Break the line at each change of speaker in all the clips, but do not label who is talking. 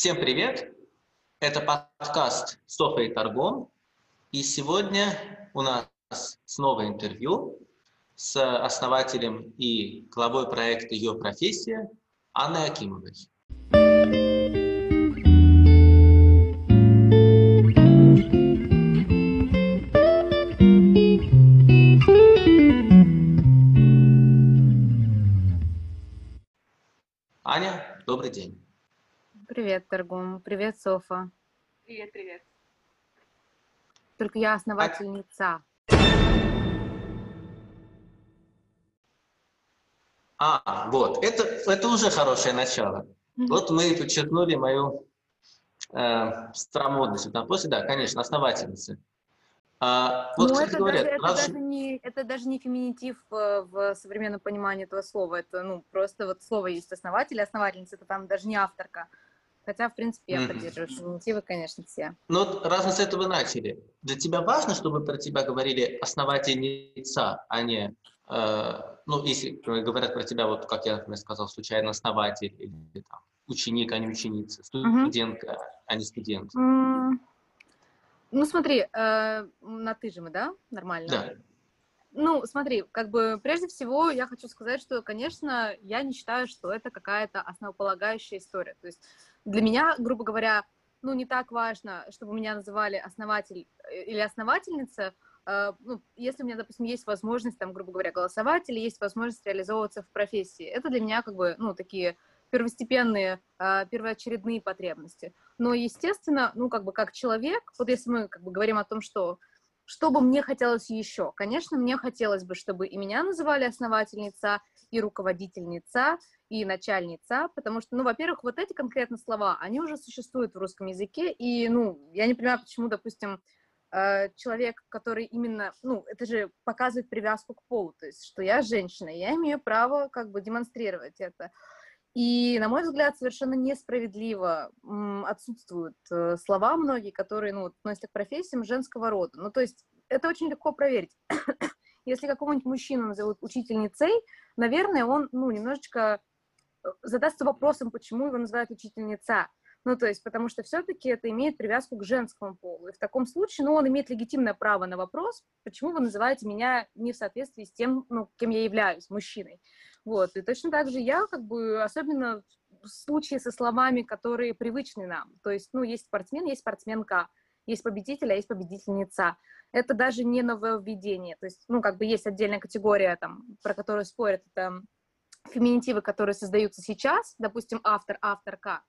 Всем привет! Это подкаст «Софа и торгом». И сегодня у нас снова интервью с основателем и главой проекта «Ее профессия» Анной Акимовой.
Привет, Торгум. Привет, Софа.
Привет, привет.
Только я основательница.
А, вот, это, это уже хорошее начало. Вот мы подчеркнули мою э, старомодность. Там после, да, конечно, основательница.
А, вот, Но это, говорят, даже, раз... это, даже не, это даже не феминитив в, в современном понимании этого слова. Это ну, просто вот слово есть основатель, основательница, это там даже не авторка. Хотя, в принципе, я поддерживаю феминитивы, конечно, все.
Ну, вот раз мы с этого начали, для тебя важно, чтобы про тебя говорили основательница, а не, э, ну, если говорят про тебя, вот как я, например, сказал, случайно основатель или там, ученик, а не ученица, студентка, mm-hmm. а не студент.
Ну, смотри, э, на ты же мы, да? Нормально?
Да.
Ну, смотри, как бы прежде всего я хочу сказать, что, конечно, я не считаю, что это какая-то основополагающая история. То есть для меня, грубо говоря, ну, не так важно, чтобы меня называли основатель э, или основательница, э, ну, если у меня, допустим, есть возможность, там, грубо говоря, голосовать или есть возможность реализовываться в профессии. Это для меня, как бы, ну, такие первостепенные, э, первоочередные потребности. Но, естественно, ну, как бы, как человек, вот если мы, как бы, говорим о том, что что бы мне хотелось еще? Конечно, мне хотелось бы, чтобы и меня называли основательница, и руководительница, и начальница, потому что, ну, во-первых, вот эти конкретно слова, они уже существуют в русском языке, и, ну, я не понимаю, почему, допустим, э, человек, который именно, ну, это же показывает привязку к полу, то есть, что я женщина, я имею право, как бы, демонстрировать это. И, на мой взгляд, совершенно несправедливо отсутствуют э, слова многие, которые ну, относятся к профессиям женского рода. Ну, то есть это очень легко проверить. Если какого-нибудь мужчину назовут учительницей, наверное, он ну, немножечко э, задастся вопросом, почему его называют учительница. Ну, то есть, потому что все-таки это имеет привязку к женскому полу. И в таком случае, ну, он имеет легитимное право на вопрос, почему вы называете меня не в соответствии с тем, ну, кем я являюсь, мужчиной. Вот, и точно так же я, как бы, особенно в случае со словами, которые привычны нам. То есть, ну, есть спортсмен, есть спортсменка, есть победитель, а есть победительница. Это даже не нововведение. То есть, ну, как бы есть отдельная категория, там, про которую спорят, это феминитивы, которые создаются сейчас, допустим, автор, авторка.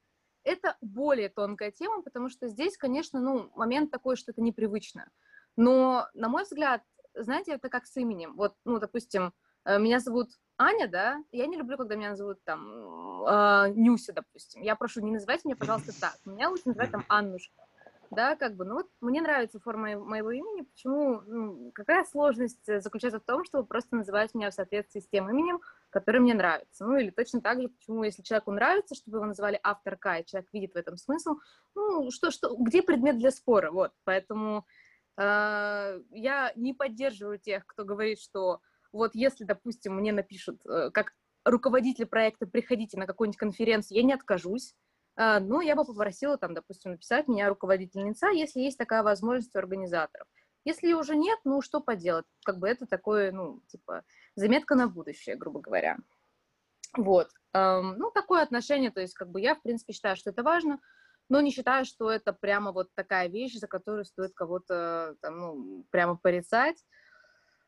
Это более тонкая тема, потому что здесь, конечно, ну, момент такой, что это непривычно. Но, на мой взгляд, знаете, это как с именем. Вот, ну, допустим, э, меня зовут Аня, да, я не люблю, когда меня зовут там э, Нюся, допустим. Я прошу, не называйте меня, пожалуйста, так. Меня лучше называть там Аннушка. Да, как бы, ну вот мне нравится форма моего имени, почему, ну, какая сложность заключается в том, чтобы просто называть меня в соответствии с тем именем, которое мне нравится. Ну, или точно так же, почему, если человеку нравится, чтобы его называли авторка, и человек видит в этом смысл, ну, что, что, где предмет для спора, вот, поэтому э, я не поддерживаю тех, кто говорит, что вот если, допустим, мне напишут, э, как руководитель проекта, приходите на какую-нибудь конференцию, я не откажусь, а, но я бы попросила там, допустим, написать меня руководительница, если есть такая возможность у организаторов. Если уже нет, ну что поделать, как бы это такое, ну, типа, заметка на будущее, грубо говоря. Вот, ну, такое отношение, то есть, как бы я, в принципе, считаю, что это важно, но не считаю, что это прямо вот такая вещь, за которую стоит кого-то, там, ну, прямо порицать.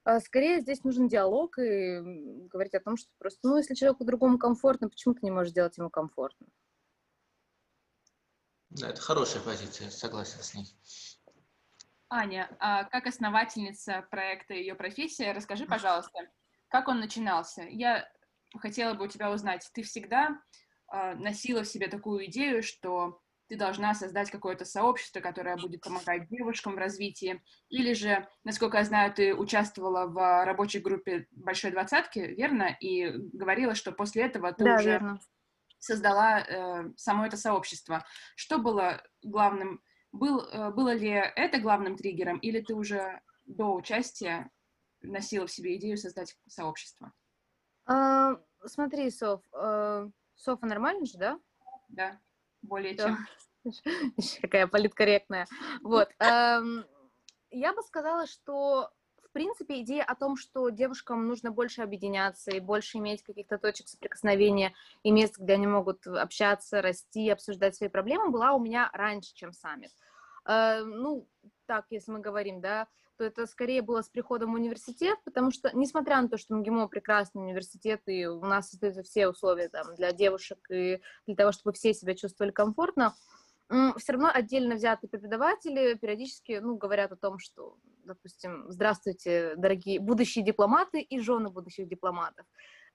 А, скорее здесь нужен диалог и говорить о том, что просто, ну, если человеку другому комфортно, почему ты не можешь сделать ему комфортно?
Да, это хорошая позиция, согласен с ней.
Аня, а как основательница проекта «Ее профессия», расскажи, пожалуйста, как он начинался? Я хотела бы у тебя узнать, ты всегда э, носила в себе такую идею, что ты должна создать какое-то сообщество, которое будет помогать девушкам в развитии. Или же, насколько я знаю, ты участвовала в рабочей группе Большой Двадцатки, верно? И говорила, что после этого ты
да,
уже
верно.
создала э, само это сообщество. Что было главным? Был, э, было ли это главным триггером, или ты уже до участия носила в себе идею создать сообщество?
А, смотри, Соф, э, Софа нормально же, да?
Да. более чем.
Какая политкорректная. Вот. Я бы сказала, что в принципе, идея о том, что девушкам нужно больше объединяться и больше иметь каких-то точек соприкосновения и мест, где они могут общаться, расти, обсуждать свои проблемы, была у меня раньше, чем саммит. Э, ну, так, если мы говорим, да, то это скорее было с приходом в университет, потому что, несмотря на то, что МГИМО прекрасный университет, и у нас создаются все условия там, для девушек и для того, чтобы все себя чувствовали комфортно, все равно отдельно взятые преподаватели периодически, ну, говорят о том, что, допустим, здравствуйте, дорогие будущие дипломаты и жены будущих дипломатов.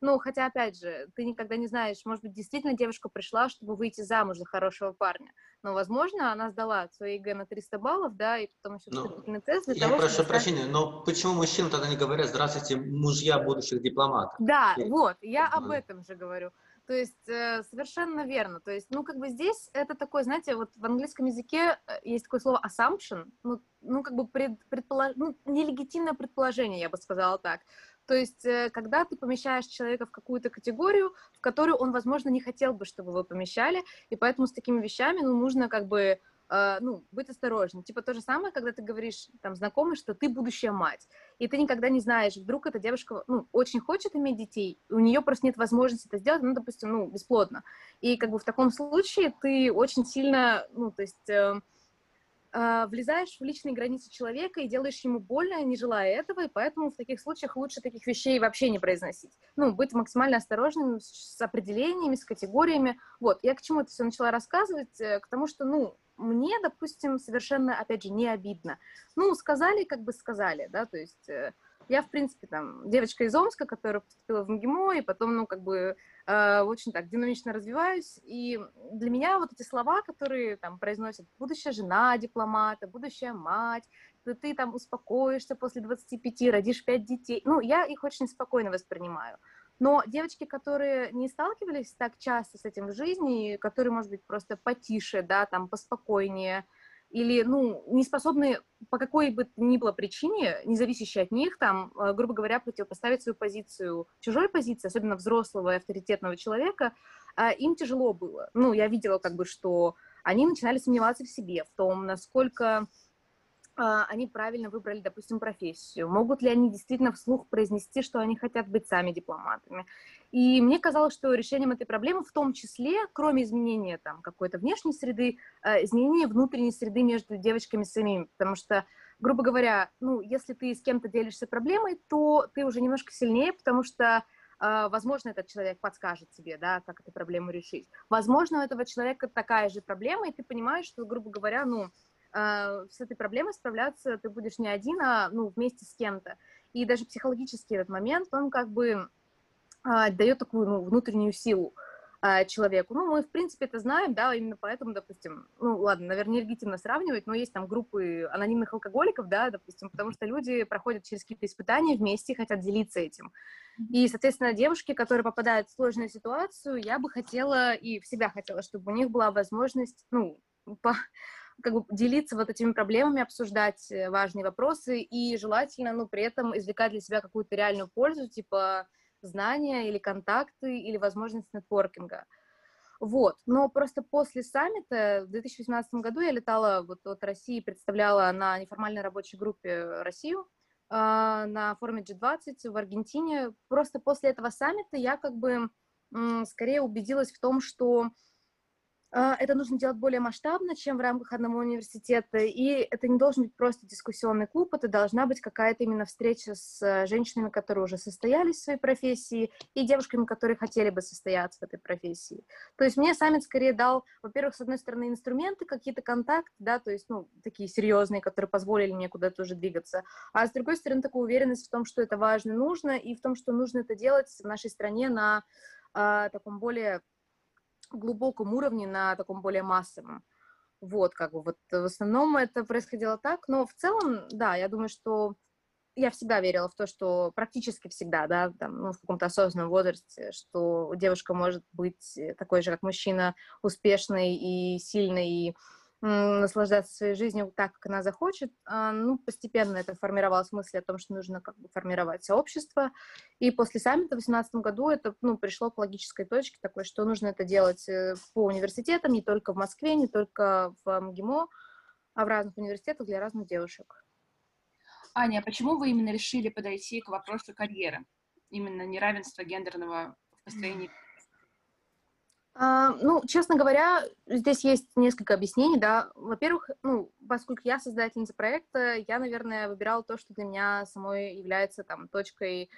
Ну, хотя, опять же, ты никогда не знаешь, может быть, действительно девушка пришла, чтобы выйти замуж за хорошего парня. Но, возможно, она сдала свои ЕГЭ на 300 баллов, да, и потом еще
ну, тест для я того, прошу чтобы... прощения, но почему мужчины тогда не говорят «здравствуйте, мужья будущих дипломатов»?
Да, и... вот, я об этом же говорю. То есть э, совершенно верно. То есть, ну, как бы здесь это такое, знаете, вот в английском языке э, есть такое слово assumption, ну, ну как бы пред, предполож... ну, нелегитимное предположение, я бы сказала так. То есть, э, когда ты помещаешь человека в какую-то категорию, в которую он, возможно, не хотел бы, чтобы вы помещали, и поэтому с такими вещами, ну, нужно как бы Uh, ну, быть осторожным. Типа то же самое, когда ты говоришь там знакомый, что ты будущая мать, и ты никогда не знаешь, вдруг эта девушка, ну, очень хочет иметь детей, у нее просто нет возможности это сделать, ну, допустим, ну, бесплодно. И как бы в таком случае ты очень сильно, ну, то есть... Uh, влезаешь в личные границы человека и делаешь ему больно, не желая этого, и поэтому в таких случаях лучше таких вещей вообще не произносить. Ну, быть максимально осторожным с определениями, с категориями. Вот, я к чему это все начала рассказывать? Э, к тому, что, ну, мне, допустим, совершенно, опять же, не обидно. Ну, сказали, как бы сказали, да, то есть э, я, в принципе, там, девочка из Омска, которая поступила в МГИМО, и потом, ну, как бы, э, очень так динамично развиваюсь, и для меня вот эти слова, которые там произносят будущая жена дипломата, будущая мать, ты, ты там успокоишься после 25, родишь 5 детей, ну, я их очень спокойно воспринимаю. Но девочки, которые не сталкивались так часто с этим в жизни, которые, может быть, просто потише, да, там, поспокойнее, или, ну, не способны по какой бы ни было причине, не зависящей от них, там, э, грубо говоря, противопоставить свою позицию чужой позиции, особенно взрослого и авторитетного человека, а, им тяжело было. Ну, я видела, как бы, что они начинали сомневаться в себе, в том, насколько а, они правильно выбрали, допустим, профессию? Могут ли они действительно вслух произнести, что они хотят быть сами дипломатами? И мне казалось, что решением этой проблемы в том числе, кроме изменения там какой-то внешней среды, а, изменение внутренней среды между девочками самими, потому что грубо говоря, ну, если ты с кем-то делишься проблемой, то ты уже немножко сильнее, потому что Uh, возможно, этот человек подскажет тебе, да, как эту проблему решить. Возможно, у этого человека такая же проблема, и ты понимаешь, что, грубо говоря, ну, э, с этой проблемой справляться ты будешь не один, а ну, вместе с кем-то. И даже психологически этот момент, он как бы э, дает такую ну, внутреннюю силу э, человеку. Ну, мы, в принципе, это знаем, да, именно поэтому, допустим, ну, ладно, наверное, нелегитимно сравнивать, но есть там группы анонимных алкоголиков, да, допустим, потому что люди проходят через какие-то испытания вместе хотят делиться этим. И, соответственно, девушки, которые попадают в сложную ситуацию, я бы хотела и в себя хотела, чтобы у них была возможность, ну, по, как бы делиться вот этими проблемами, обсуждать э, важные вопросы и желательно, ну, при этом извлекать для себя какую-то реальную пользу, типа знания или контакты или возможность нетворкинга. Вот, но просто после саммита в 2018 году я летала вот от России, представляла на неформальной рабочей группе Россию э, на форуме G20 в Аргентине. Просто после этого саммита я как бы э, скорее убедилась в том, что это нужно делать более масштабно, чем в рамках одного университета, и это не должен быть просто дискуссионный клуб, это должна быть какая-то именно встреча с э, женщинами, которые уже состоялись в своей профессии, и девушками, которые хотели бы состояться в этой профессии. То есть мне саммит скорее дал, во-первых, с одной стороны, инструменты, какие-то контакты, да, то есть, ну, такие серьезные, которые позволили мне куда-то уже двигаться, а с другой стороны, такую уверенность в том, что это важно, нужно, и в том, что нужно это делать в нашей стране на а, таком более глубоком уровне, на таком более массовом. Вот, как бы, вот в основном это происходило так, но в целом, да, я думаю, что я всегда верила в то, что практически всегда, да, там, ну, в каком-то осознанном возрасте, что девушка может быть такой же, как мужчина, успешной и сильной, и наслаждаться своей жизнью так, как она захочет. А, ну, постепенно это формировалась мысль о том, что нужно как бы формировать сообщество. И после саммита в 2018 году это ну, пришло к логической точке такой, что нужно это делать э, по университетам, не только в Москве, не только в МГИМО, а в разных университетах для разных девушек.
Аня, а почему вы именно решили подойти к вопросу карьеры? Именно неравенства гендерного в построении
а, ну, честно говоря, здесь есть несколько объяснений, да. Во-первых, ну, поскольку я создательница проекта, я, наверное, выбирала то, что для меня самой является там точкой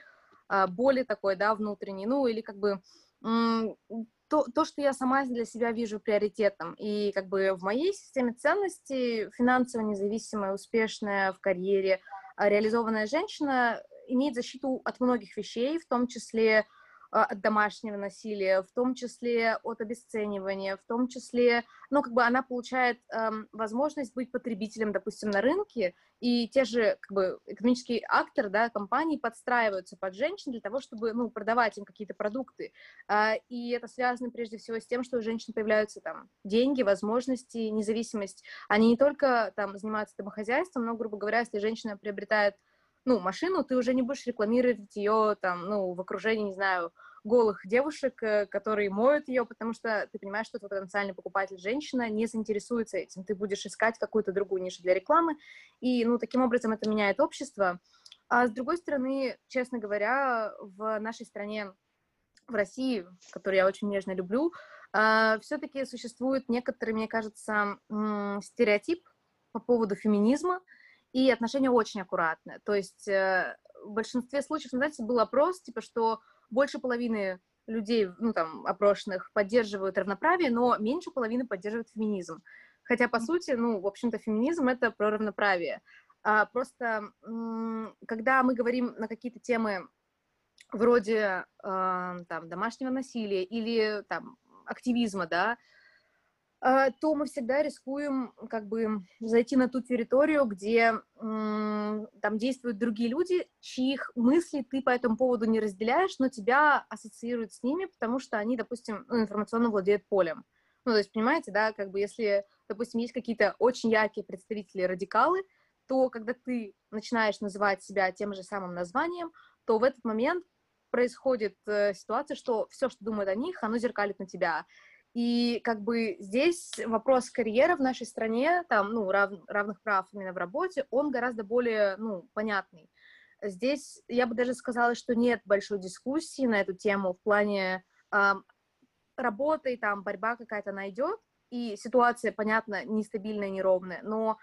а, боли такой, да, внутренней, ну, или как бы то, то, что я сама для себя вижу приоритетом. И как бы в моей системе ценностей финансово независимая, успешная в карьере, а, реализованная женщина имеет защиту от многих вещей, в том числе а, от домашнего насилия, в том числе от обесценивания, в том числе, ну, как бы она получает эм, возможность быть потребителем, допустим, на рынке, и те же, как бы, экономические акторы, да, компании подстраиваются под женщин для того, чтобы, ну, продавать им какие-то продукты, э, и это связано прежде всего с тем, что у женщин появляются там деньги, возможности, независимость. Они не только там занимаются домохозяйством, но, грубо говоря, если женщина приобретает ну, машину, ты уже не будешь рекламировать ее там, ну, в окружении, не знаю, голых девушек, э, которые моют ее, потому что ты понимаешь, что твой потенциальный покупатель женщина не заинтересуется этим. Ты будешь искать какую-то другую нишу для рекламы, и, ну, таким образом это меняет общество. А с другой стороны, честно говоря, в нашей стране, в России, которую я очень нежно люблю, а, все-таки существует некоторый, мне кажется, стереотип по поводу феминизма, и отношения очень аккуратные. То есть э, в большинстве случаев, знаете, был опрос, типа, что больше половины людей, ну, там, опрошенных поддерживают равноправие, но меньше половины поддерживают феминизм. Хотя, по сути, ну, в общем-то, феминизм — это про равноправие. А просто, когда мы говорим на какие-то темы вроде э, там, домашнего насилия или там, активизма, да, то мы всегда рискуем как бы зайти на ту территорию, где там действуют другие люди, чьих мыслей ты по этому поводу не разделяешь, но тебя ассоциируют с ними, потому что они, допустим, ну, информационно владеют полем. Ну, то есть, понимаете, да, как бы если, допустим, есть какие-то очень яркие представители радикалы, то когда ты начинаешь называть себя тем же самым названием, то в этот момент происходит э, ситуация, что все, что думают о них, оно зеркалит на тебя. И как бы здесь вопрос карьеры в нашей стране, там, ну, рав, равных прав именно в работе, он гораздо более, ну, понятный. Здесь я бы даже сказала, что нет большой дискуссии на эту тему в плане э, работы, там, борьба какая-то найдет, и ситуация, понятно, нестабильная, неровная, но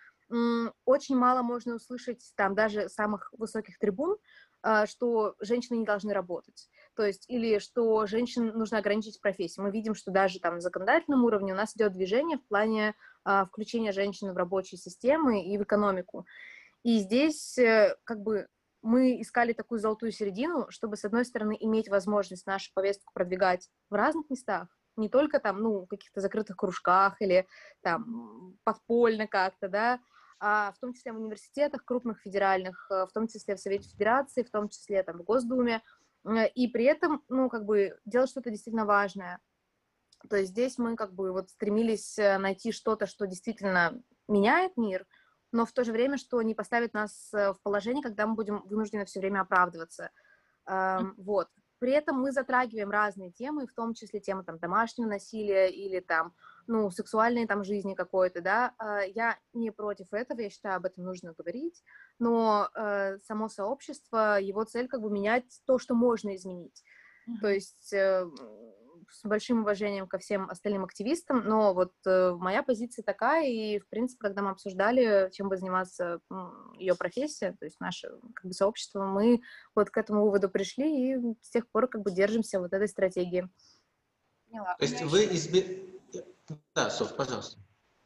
очень мало можно услышать там даже самых высоких трибун, э, что женщины не должны работать то есть или что женщин нужно ограничить в профессии. Мы видим, что даже там на законодательном уровне у нас идет движение в плане а, включения женщин в рабочие системы и в экономику. И здесь э, как бы мы искали такую золотую середину, чтобы, с одной стороны, иметь возможность нашу повестку продвигать в разных местах, не только там, ну, в каких-то закрытых кружках или там подпольно как-то, да, а в том числе в университетах крупных федеральных, э, в том числе в Совете Федерации, в том числе там в Госдуме, и при этом, ну, как бы делать что-то действительно важное. То есть здесь мы как бы вот стремились э, найти что-то, что действительно меняет мир, но в то же время, что не поставит нас э, в положение, когда мы будем вынуждены все время оправдываться. Вот. При этом мы затрагиваем разные темы, в том числе темы там, домашнего насилия или там, ну, сексуальной там, жизни какой-то, да. А, я не против этого, я считаю, об этом нужно говорить, но э, само сообщество, его цель как бы менять то, что можно изменить. Mm-hmm. То есть э, с большим уважением ко всем остальным активистам, но вот э, моя позиция такая, и, в принципе, когда мы обсуждали, чем будет заниматься ее профессия, то есть наше как бы, сообщество, мы вот к этому выводу пришли и с тех пор как бы держимся вот этой стратегии.
Поняла. То есть вы изби... Да, Соф, пожалуйста.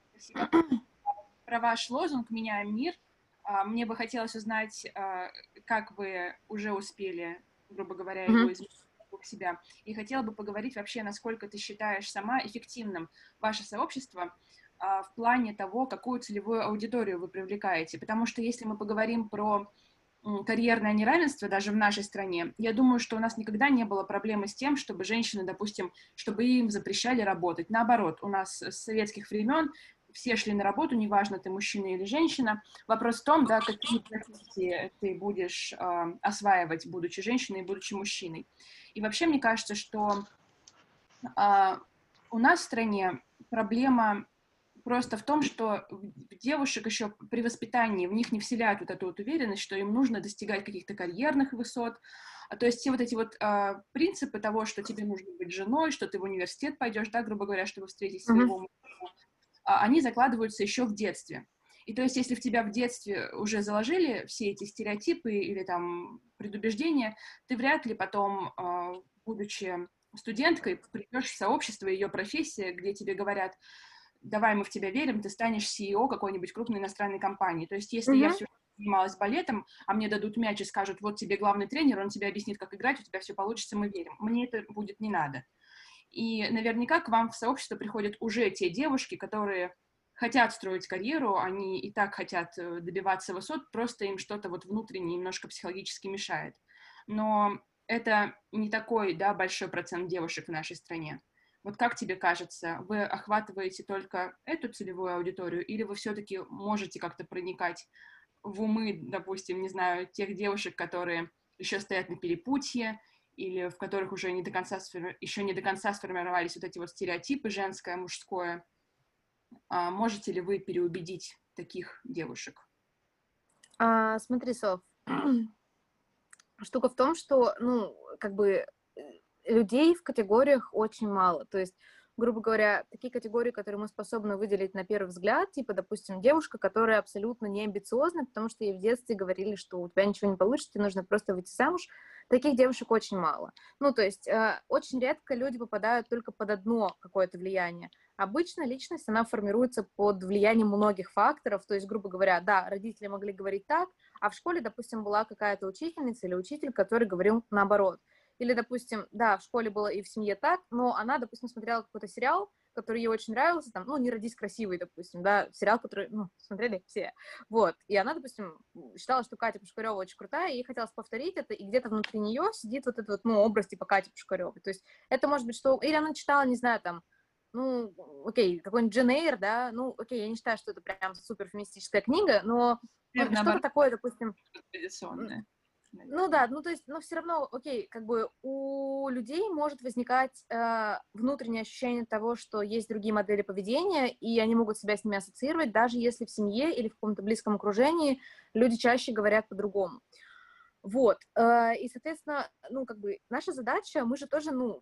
Спасибо. Про ваш лозунг «Меняем мир» а, мне бы хотелось узнать, а, как вы уже успели, грубо говоря, его изменить вокруг себя. И хотела бы поговорить вообще, насколько ты считаешь сама эффективным ваше сообщество а, в плане того, какую целевую аудиторию вы привлекаете. Потому что если мы поговорим про карьерное неравенство даже в нашей стране, я думаю, что у нас никогда не было проблемы с тем, чтобы женщины, допустим, чтобы им запрещали работать. Наоборот, у нас с советских времен все шли на работу, неважно, ты мужчина или женщина. Вопрос в том, да, какие профессии ты будешь э, осваивать, будучи женщиной и будучи мужчиной. И вообще, мне кажется, что э, у нас в стране проблема просто в том, что девушек еще при воспитании в них не вселяют вот эту вот уверенность, что им нужно достигать каких-то карьерных высот, а то есть все вот эти вот э, принципы того, что тебе нужно быть женой, что ты в университет пойдешь, да, грубо говоря, чтобы встретить своего mm-hmm. мужчину, э, они закладываются еще в детстве. И то есть, если в тебя в детстве уже заложили все эти стереотипы или там предубеждения, ты вряд ли потом, э, будучи студенткой, придешь в сообщество, ее профессия, где тебе говорят, давай мы в тебя верим, ты станешь CEO какой-нибудь крупной иностранной компании. То есть, если mm-hmm. я все занималась балетом, а мне дадут мяч и скажут, вот тебе главный тренер, он тебе объяснит, как играть, у тебя все получится, мы верим. Мне это будет не надо. И наверняка к вам в сообщество приходят уже те девушки, которые хотят строить карьеру, они и так хотят э, добиваться высот, просто им что-то вот внутренне немножко психологически мешает. Но это не такой, да, большой процент девушек в нашей стране. Вот как тебе кажется, вы охватываете только эту целевую аудиторию, или вы все-таки можете как-то проникать в умы, допустим, не знаю, тех девушек, которые еще стоят на перепутье, или в которых уже не до конца, еще не до конца сформировались вот эти вот стереотипы женское, мужское. А можете ли вы переубедить таких девушек?
А, смотри, Соф, штука в том, что, ну, как бы э, людей в категориях очень мало. То есть грубо говоря, такие категории, которые мы способны выделить на первый взгляд, типа, допустим, девушка, которая абсолютно не амбициозна, потому что ей в детстве говорили, что у тебя ничего не получится, тебе нужно просто выйти замуж, таких девушек очень мало. Ну, то есть э, очень редко люди попадают только под одно какое-то влияние. Обычно личность, она формируется под влиянием многих факторов, то есть, грубо говоря, да, родители могли говорить так, а в школе, допустим, была какая-то учительница или учитель, который говорил наоборот. Или, допустим, да, в школе было и в семье так, но она, допустим, смотрела какой-то сериал, который ей очень нравился, там, ну, «Не родись красивой», допустим, да, сериал, который, ну, смотрели все, вот, и она, допустим, считала, что Катя Пушкарева очень крутая, и ей хотелось повторить это, и где-то внутри нее сидит вот этот вот, ну, образ, типа, Кати Пушкаревой, то есть это может быть, что, или она читала, не знаю, там, ну, окей, какой-нибудь Джен Эйр, да, ну, окей, я не считаю, что это прям супер феминистическая книга, но ну, что-то такое, допустим... Традиционное. Ну да, ну то есть, но все равно, окей, как бы у людей может возникать э, внутреннее ощущение того, что есть другие модели поведения, и они могут себя с ними ассоциировать, даже если в семье или в каком-то близком окружении люди чаще говорят по-другому. Вот, э, и, соответственно, ну, как бы наша задача, мы же тоже, ну,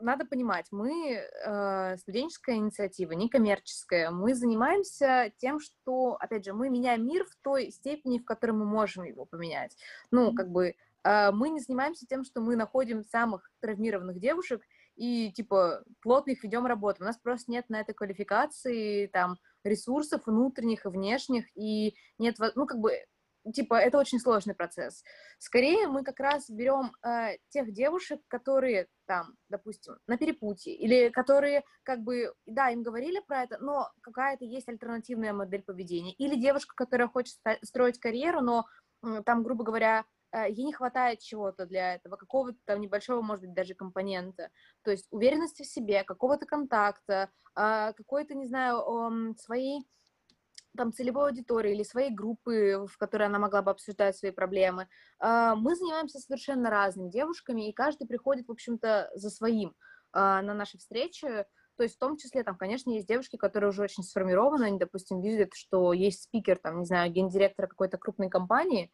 надо понимать, мы э, студенческая инициатива, некоммерческая. Мы занимаемся тем, что, опять же, мы меняем мир в той степени, в которой мы можем его поменять. Ну, как бы э, мы не занимаемся тем, что мы находим самых травмированных девушек и, типа, плотно их ведем работу. У нас просто нет на это квалификации, там, ресурсов внутренних и внешних, и нет, ну, как бы, типа, это очень сложный процесс. Скорее мы как раз берем э, тех девушек, которые там, допустим, на перепутье, или которые, как бы, да, им говорили про это, но какая-то есть альтернативная модель поведения, или девушка, которая хочет строить карьеру, но э, там, грубо говоря, э, ей не хватает чего-то для этого, какого-то там небольшого, может быть, даже компонента, то есть уверенности в себе, какого-то контакта, э, какой-то, не знаю, э, своей там целевой аудитории или своей группы, в которой она могла бы обсуждать свои проблемы. А, мы занимаемся совершенно разными девушками, и каждый приходит, в общем-то, за своим а, на наши встречи. То есть в том числе, там, конечно, есть девушки, которые уже очень сформированы, они, допустим, видят, что есть спикер, там, не знаю, гендиректора какой-то крупной компании,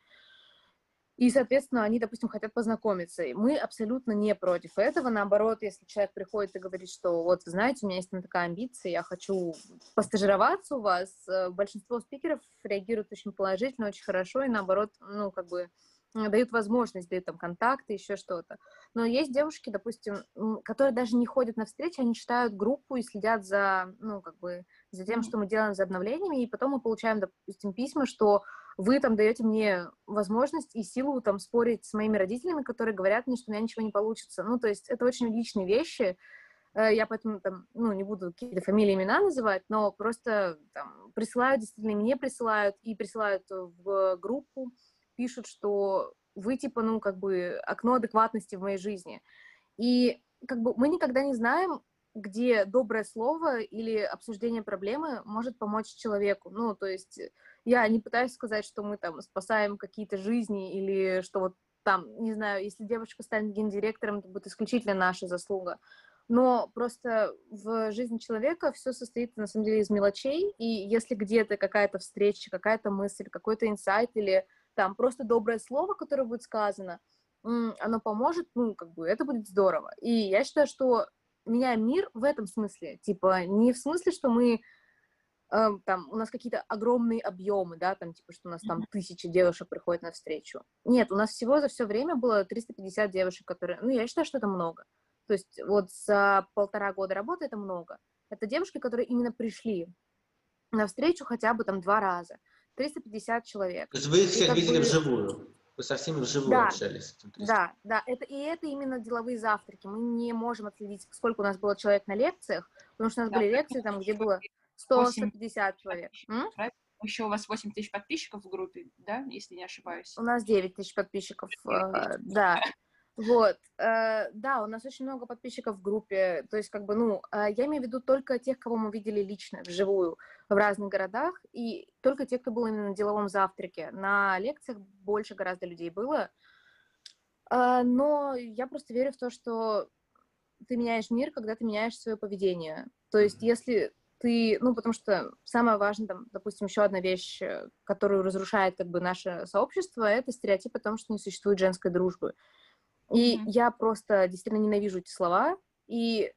и, соответственно, они, допустим, хотят познакомиться. И мы абсолютно не против этого. Наоборот, если человек приходит и говорит, что вот, знаете, у меня есть такая амбиция, я хочу постажироваться у вас, э, большинство спикеров реагируют очень положительно, очень хорошо, и наоборот, ну, как бы дают возможность, дают там контакты, еще что-то. Но есть девушки, допустим, которые даже не ходят на встречи, они читают группу и следят за, ну, как бы, за тем, что мы делаем, за обновлениями, и потом мы получаем, допустим, письма, что вы там даете мне возможность и силу там спорить с моими родителями, которые говорят мне, что у меня ничего не получится. Ну, то есть это очень личные вещи, э, я поэтому там, ну, не буду какие-то фамилии, имена называть, но просто там присылают, действительно, мне присылают и присылают в группу, пишут, что вы, типа, ну, как бы окно адекватности в моей жизни. И как бы мы никогда не знаем, где доброе слово или обсуждение проблемы может помочь человеку. Ну, то есть я не пытаюсь сказать, что мы там спасаем какие-то жизни или что вот там, не знаю, если девушка станет гендиректором, это будет исключительно наша заслуга. Но просто в жизни человека все состоит, на самом деле, из мелочей, и если где-то какая-то встреча, какая-то мысль, какой-то инсайт или там просто доброе слово, которое будет сказано, оно поможет, ну, как бы, это будет здорово. И я считаю, что меняем мир в этом смысле, типа, не в смысле, что мы э, там, у нас какие-то огромные объемы, да, там, типа, что у нас там тысячи девушек приходят на встречу. Нет, у нас всего за все время было 350 девушек, которые, ну, я считаю, что это много. То есть вот за полтора года работы это много. Это девушки, которые именно пришли на встречу хотя бы там два раза. 350 человек.
То есть вы их всех видели бы... вживую? Вы со всеми вживую
да,
общались?
Да, да, это, и это именно деловые завтраки. Мы не можем отследить, сколько у нас было человек на лекциях, потому что у нас да, были лекции, там, где было 100-150 человек.
Еще у вас 8 тысяч подписчиков в группе, да, если не ошибаюсь?
У нас 9 тысяч подписчиков, 9 тысяч. Э, да. Вот, э, да, у нас очень много подписчиков в группе, то есть, как бы, ну, э, я имею в виду только тех, кого мы видели лично, вживую, в разных городах, и только тех, кто был именно на деловом завтраке. На лекциях больше гораздо людей было, э, но я просто верю в то, что ты меняешь мир, когда ты меняешь свое поведение. То есть, если ты, ну, потому что самое важное, там, допустим, еще одна вещь, э, которую разрушает, как бы, наше сообщество, это стереотип о том, что не существует женской дружбы. И mm-hmm. я просто действительно ненавижу эти слова, и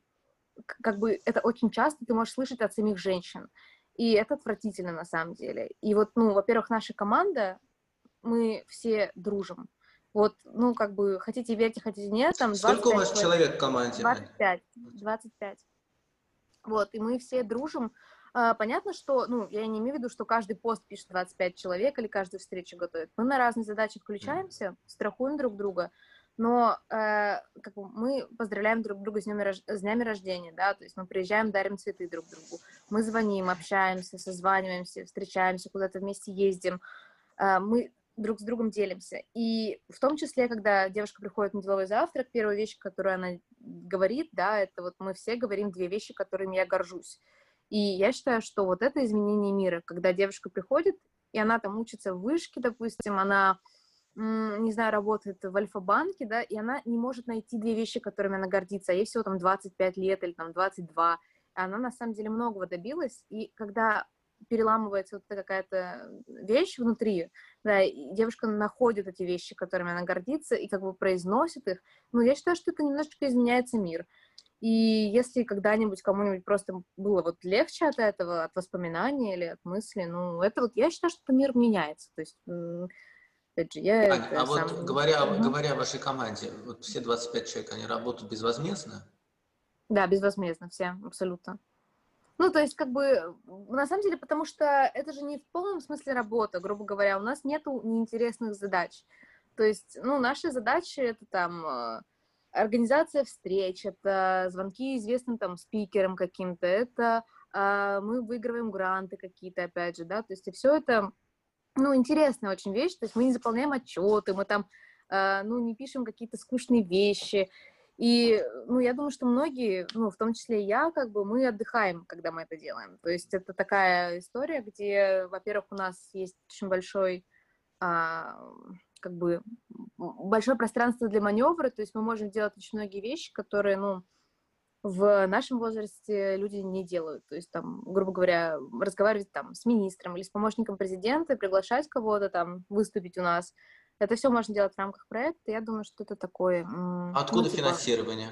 как бы это очень часто ты можешь слышать от самих женщин. И это отвратительно на самом деле. И вот, ну, во-первых, наша команда, мы все дружим. Вот, ну, как бы, хотите верьте, хотите нет, там
Сколько у вас человек в команде?
25. 25. Вот, и мы все дружим. А, понятно, что, ну, я не имею в виду, что каждый пост пишет 25 человек или каждую встречу готовит. Мы на разные задачи включаемся, страхуем друг друга, но э, как бы мы поздравляем друг друга с, днями, с днями рождения, да, то есть мы приезжаем, дарим цветы друг другу, мы звоним, общаемся, созваниваемся, встречаемся, куда-то вместе ездим, э, мы друг с другом делимся. И в том числе, когда девушка приходит на деловой завтрак, первая вещь, которую она говорит, да, это вот мы все говорим две вещи, которыми я горжусь. И я считаю, что вот это изменение мира, когда девушка приходит, и она там учится в вышке, допустим, она не знаю, работает в Альфа-банке, да, и она не может найти две вещи, которыми она гордится, а ей всего там 25 лет или там 22, она на самом деле многого добилась, и когда переламывается вот какая-то вещь внутри, да, и девушка находит эти вещи, которыми она гордится, и как бы произносит их, ну, я считаю, что это немножечко изменяется мир. И если когда-нибудь кому-нибудь просто было вот легче от этого, от воспоминаний или от мысли, ну, это вот, я считаю, что мир меняется, то есть
Опять же, я а, а вот говоря, угу. говоря о вашей команде, вот все 25 человек, они работают безвозмездно?
Да, безвозмездно все, абсолютно. Ну, то есть, как бы, на самом деле, потому что это же не в полном смысле работа, грубо говоря, у нас нету неинтересных задач. То есть, ну, наши задачи это там э, организация встреч, это звонки известным там спикерам каким-то, это э, мы выигрываем гранты какие-то, опять же, да, то есть, и все это ну, интересная очень вещь, то есть мы не заполняем отчеты, мы там, э, ну, не пишем какие-то скучные вещи, и, ну, я думаю, что многие, ну, в том числе и я, как бы, мы отдыхаем, когда мы это делаем. То есть это такая история, где, во-первых, у нас есть очень большой, а, как бы, большое пространство для маневра, то есть мы можем делать очень многие вещи, которые, ну, в нашем возрасте люди не делают. То есть, там, грубо говоря, разговаривать там с министром или с помощником президента, приглашать кого-то там выступить у нас. Это все можно делать в рамках проекта. Я думаю, что это такое...
Откуда ну, типа, финансирование?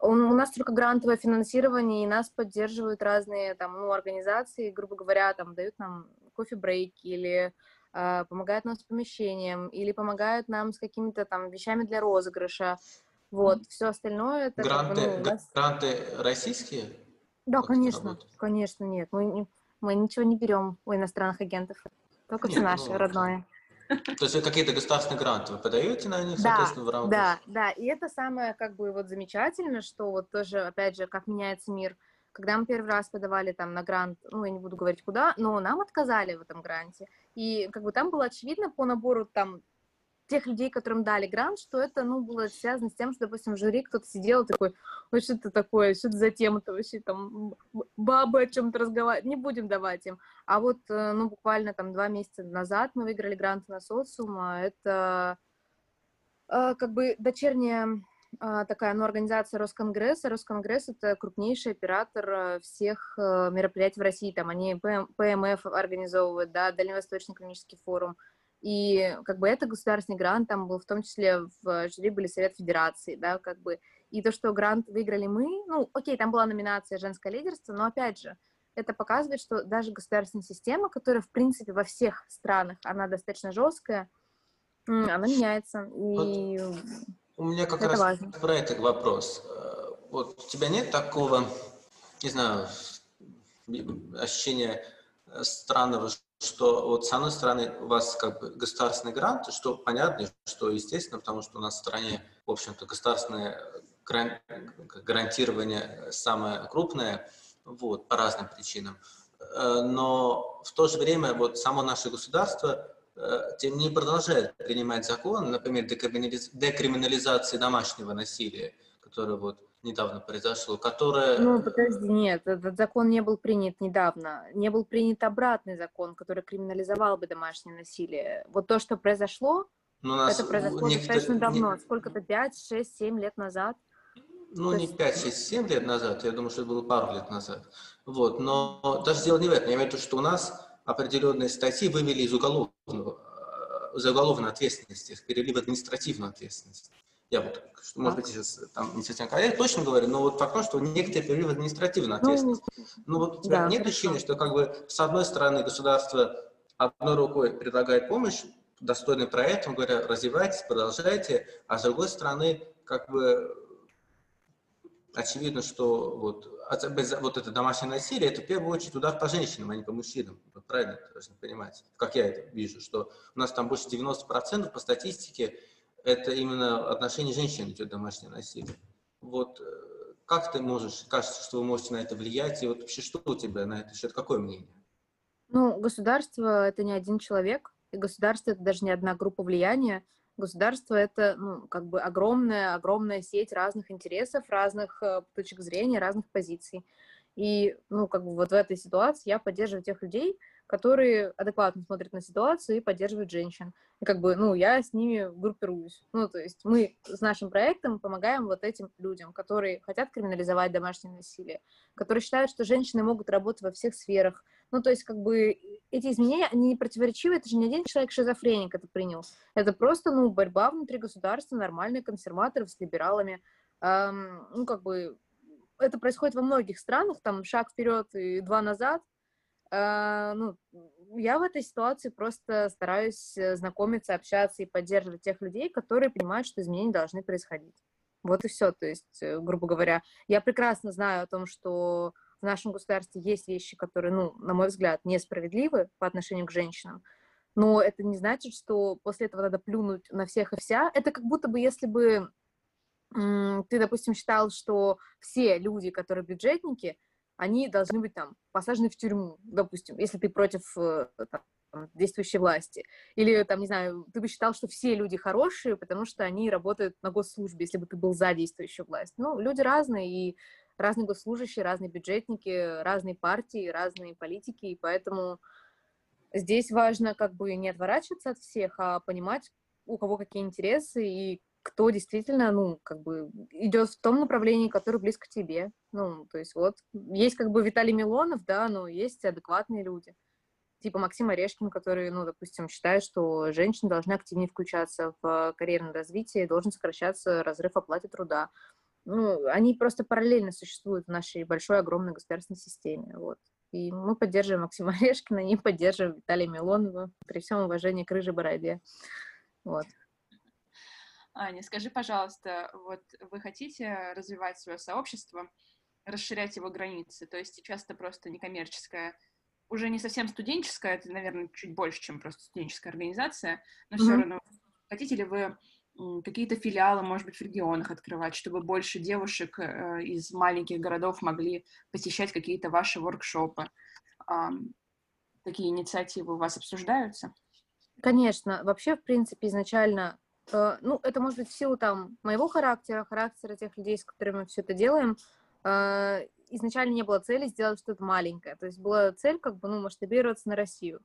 У, у нас только грантовое финансирование, и нас поддерживают разные там, ну, организации, грубо говоря, там дают нам кофе-брейки или э, помогают нам с помещением, или помогают нам с какими-то там вещами для розыгрыша. Вот, все остальное это...
Гранты, как бы, ну, нас... гранты российские?
Да, конечно, конечно, нет. Мы, мы ничего не берем у иностранных агентов. Только все наши, ну, родное.
То есть какие-то государственные гранты вы подаете на них,
да, соответственно, в рамках? Да, да, и это самое, как бы, вот замечательно, что вот тоже, опять же, как меняется мир. Когда мы первый раз подавали там на грант, ну, я не буду говорить куда, но нам отказали в этом гранте. И как бы там было очевидно по набору там тех людей, которым дали грант, что это, ну, было связано с тем, что, допустим, в жюри кто-то сидел такой, ой, что это такое, что это за тема-то вообще, там, бабы о чем-то разговаривают, не будем давать им. А вот, э, ну, буквально там два месяца назад мы выиграли грант на социум, а это э, как бы дочерняя а, такая, ну, организация Росконгресса. Росконгресс — это крупнейший оператор э, всех мероприятий в России. Там они ПМФ организовывают, да, Дальневосточный экономический форум, и как бы это государственный грант, там был в том числе в жюри были Совет Федерации, да, как бы. И то, что грант выиграли мы, ну, окей, там была номинация «Женское лидерство», но опять же, это показывает, что даже государственная система, которая, в принципе, во всех странах, она достаточно жесткая, она меняется. И вот
у меня как это раз важно. про этот вопрос. Вот у тебя нет такого, не знаю, ощущения странного, что вот с одной стороны у вас как бы государственный грант, что понятно, что естественно, потому что у нас в стране, в общем-то, государственное гарантирование самое крупное, вот, по разным причинам. Э, но в то же время вот само наше государство э, тем не продолжает принимать закон, например, декриминализации домашнего насилия, который вот недавно произошло, которое...
Ну, подожди, нет, этот закон не был принят недавно. Не был принят обратный закон, который криминализовал бы домашнее насилие. Вот то, что произошло, ну, нас это произошло некотор... достаточно давно. Не... Сколько-то, 5, 6, 7 лет назад?
Ну, то не 5, 6, 7 лет назад, я думаю, что это было пару лет назад. Вот, но даже дело не в этом. Я имею в виду, что у нас определенные статьи вывели из уголовного, э, из уголовной ответственности, их перевели в административную ответственность я вот, может быть, сейчас там не совсем корректно точно говорю, но вот факт том, что некоторые привели в административную ну, ответственность. Ну, вот у тебя да, нет ощущения, что как бы с одной стороны государство одной рукой предлагает помощь, достойный проект, он говоря, развивайтесь, продолжайте, а с другой стороны, как бы очевидно, что вот, вот это домашнее насилие, это в первую очередь удар по женщинам, а не по мужчинам. Вы правильно должны понимать, как я это вижу, что у нас там больше 90% по статистике это именно отношение женщин идет домашнее насилие. Вот э, как ты можешь, кажется, что вы можете на это влиять, и вот вообще что у тебя на это счет, какое мнение?
Ну, государство — это не один человек, и государство — это даже не одна группа влияния. Государство — это, ну, как бы огромная, огромная сеть разных интересов, разных э, точек зрения, разных позиций. И, ну, как бы вот в этой ситуации я поддерживаю тех людей, которые адекватно смотрят на ситуацию и поддерживают женщин. И как бы, ну, я с ними группируюсь. Ну, то есть мы с нашим проектом помогаем вот этим людям, которые хотят криминализовать домашнее насилие, которые считают, что женщины могут работать во всех сферах. Ну, то есть, как бы, эти изменения, они не противоречивы, это же не один человек-шизофреник это принял. Это просто, ну, борьба внутри государства, нормальные консерваторов с либералами. Эм, ну, как бы, это происходит во многих странах, там шаг вперед и два назад, ну, я в этой ситуации просто стараюсь э, знакомиться, общаться и поддерживать тех людей, которые понимают, что изменения должны происходить. Вот и все. То есть, э, грубо говоря, я прекрасно знаю о том, что в нашем государстве есть вещи, которые, ну, на мой взгляд, несправедливы по отношению к женщинам. Но это не значит, что после этого надо плюнуть на всех и вся. Это как будто бы, если бы ты, допустим, считал, что все люди, которые бюджетники, они должны быть там посажены в тюрьму, допустим, если ты против э, там, действующей власти. Или, там, не знаю, ты бы считал, что все люди хорошие, потому что они работают на госслужбе, если бы ты был за действующую власть. Ну, люди разные, и разные госслужащие, разные бюджетники, разные партии, разные политики, и поэтому здесь важно как бы не отворачиваться от всех, а понимать, у кого какие интересы и кто действительно, ну, как бы идет в том направлении, которое близко тебе. Ну, то есть вот есть как бы Виталий Милонов, да, но есть адекватные люди. Типа Максим Орешкин, который, ну, допустим, считает, что женщины должны активнее включаться в карьерное развитие, должен сокращаться разрыв оплаты труда. Ну, они просто параллельно существуют в нашей большой, огромной государственной системе, вот. И мы поддерживаем Максима Орешкина, не поддерживаем Виталия Милонова при всем уважении к рыжей бороде. Вот.
Аня, скажи, пожалуйста, вот вы хотите развивать свое сообщество, расширять его границы? То есть сейчас это просто некоммерческая, уже не совсем студенческая, это, наверное, чуть больше, чем просто студенческая организация, но mm-hmm. все равно хотите ли вы какие-то филиалы, может быть, в регионах открывать, чтобы больше девушек э, из маленьких городов могли посещать какие-то ваши воркшопы? Такие инициативы у вас обсуждаются?
Конечно. Вообще, в принципе, изначально ну, это может быть в силу там моего характера, характера тех людей, с которыми мы все это делаем. Э, изначально не было цели сделать что-то маленькое. То есть была цель как бы, ну, масштабироваться на Россию.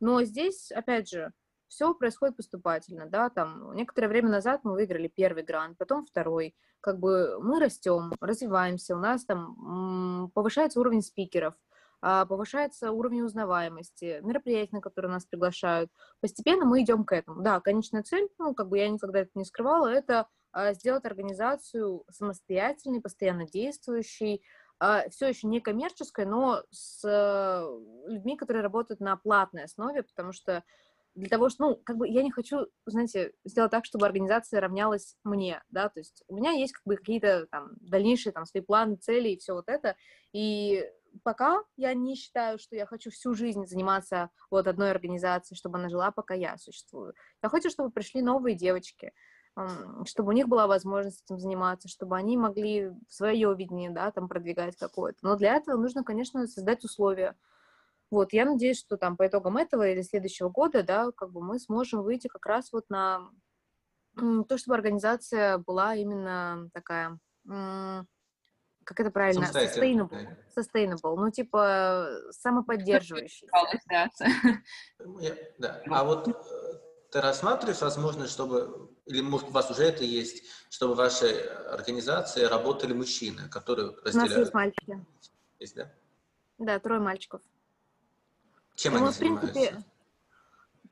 Но здесь, опять же, все происходит поступательно, да, там некоторое время назад мы выиграли первый грант, потом второй, как бы мы растем, развиваемся, у нас там повышается уровень спикеров, повышается уровень узнаваемости, мероприятия, на которые нас приглашают. Постепенно мы идем к этому. Да, конечная цель, ну, как бы я никогда это не скрывала, это а, сделать организацию самостоятельной, постоянно действующей, а, все еще не коммерческой, но с э, людьми, которые работают на платной основе, потому что для того, что, ну, как бы я не хочу, знаете, сделать так, чтобы организация равнялась мне, да, то есть у меня есть как бы какие-то там дальнейшие там свои планы, цели и все вот это, и пока я не считаю, что я хочу всю жизнь заниматься вот одной организацией, чтобы она жила, пока я существую. Я хочу, чтобы пришли новые девочки, чтобы у них была возможность этим заниматься, чтобы они могли свое видение, да, там продвигать какое-то. Но для этого нужно, конечно, создать условия. Вот, я надеюсь, что там по итогам этого или следующего года, да, как бы мы сможем выйти как раз вот на то, чтобы организация была именно такая как это правильно, sustainable, sustainable, ну, типа, самоподдерживающий.
Да, а вот э, ты рассматриваешь возможность, чтобы, или может у вас уже это есть, чтобы в вашей организации работали мужчины, которые разделяют?
У нас есть мальчики.
Есть, да?
Да, трое мальчиков.
Чем ну, они в принципе,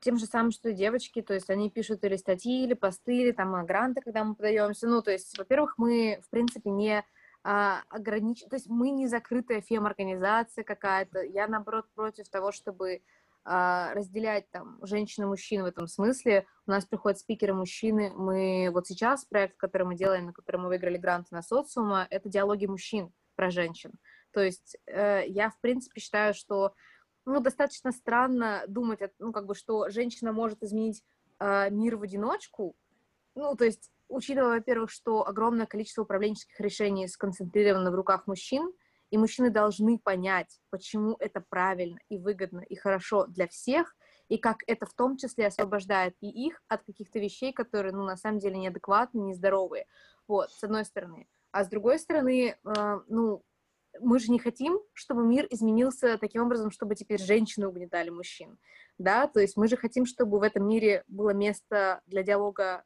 тем же самым, что и девочки, то есть они пишут или статьи, или посты, или там гранты, когда мы подаемся. Ну, то есть, во-первых, мы, в принципе, не а, огранич... То есть мы не закрытая фем-организация какая-то. Я, наоборот, против того, чтобы а, разделять там женщин и мужчин в этом смысле. У нас приходят спикеры мужчины. Мы вот сейчас проект, который мы делаем, на который мы выиграли гранты на социума, это диалоги мужчин про женщин. То есть э, я, в принципе, считаю, что ну, достаточно странно думать, ну, как бы, что женщина может изменить э, мир в одиночку. Ну, то есть учитывая, во-первых, что огромное количество управленческих решений сконцентрировано в руках мужчин, и мужчины должны понять, почему это правильно и выгодно и хорошо для всех, и как это в том числе освобождает и их от каких-то вещей, которые, ну, на самом деле неадекватны, нездоровые. Вот, с одной стороны. А с другой стороны, э, ну, мы же не хотим, чтобы мир изменился таким образом, чтобы теперь женщины угнетали мужчин, да, то есть мы же хотим, чтобы в этом мире было место для диалога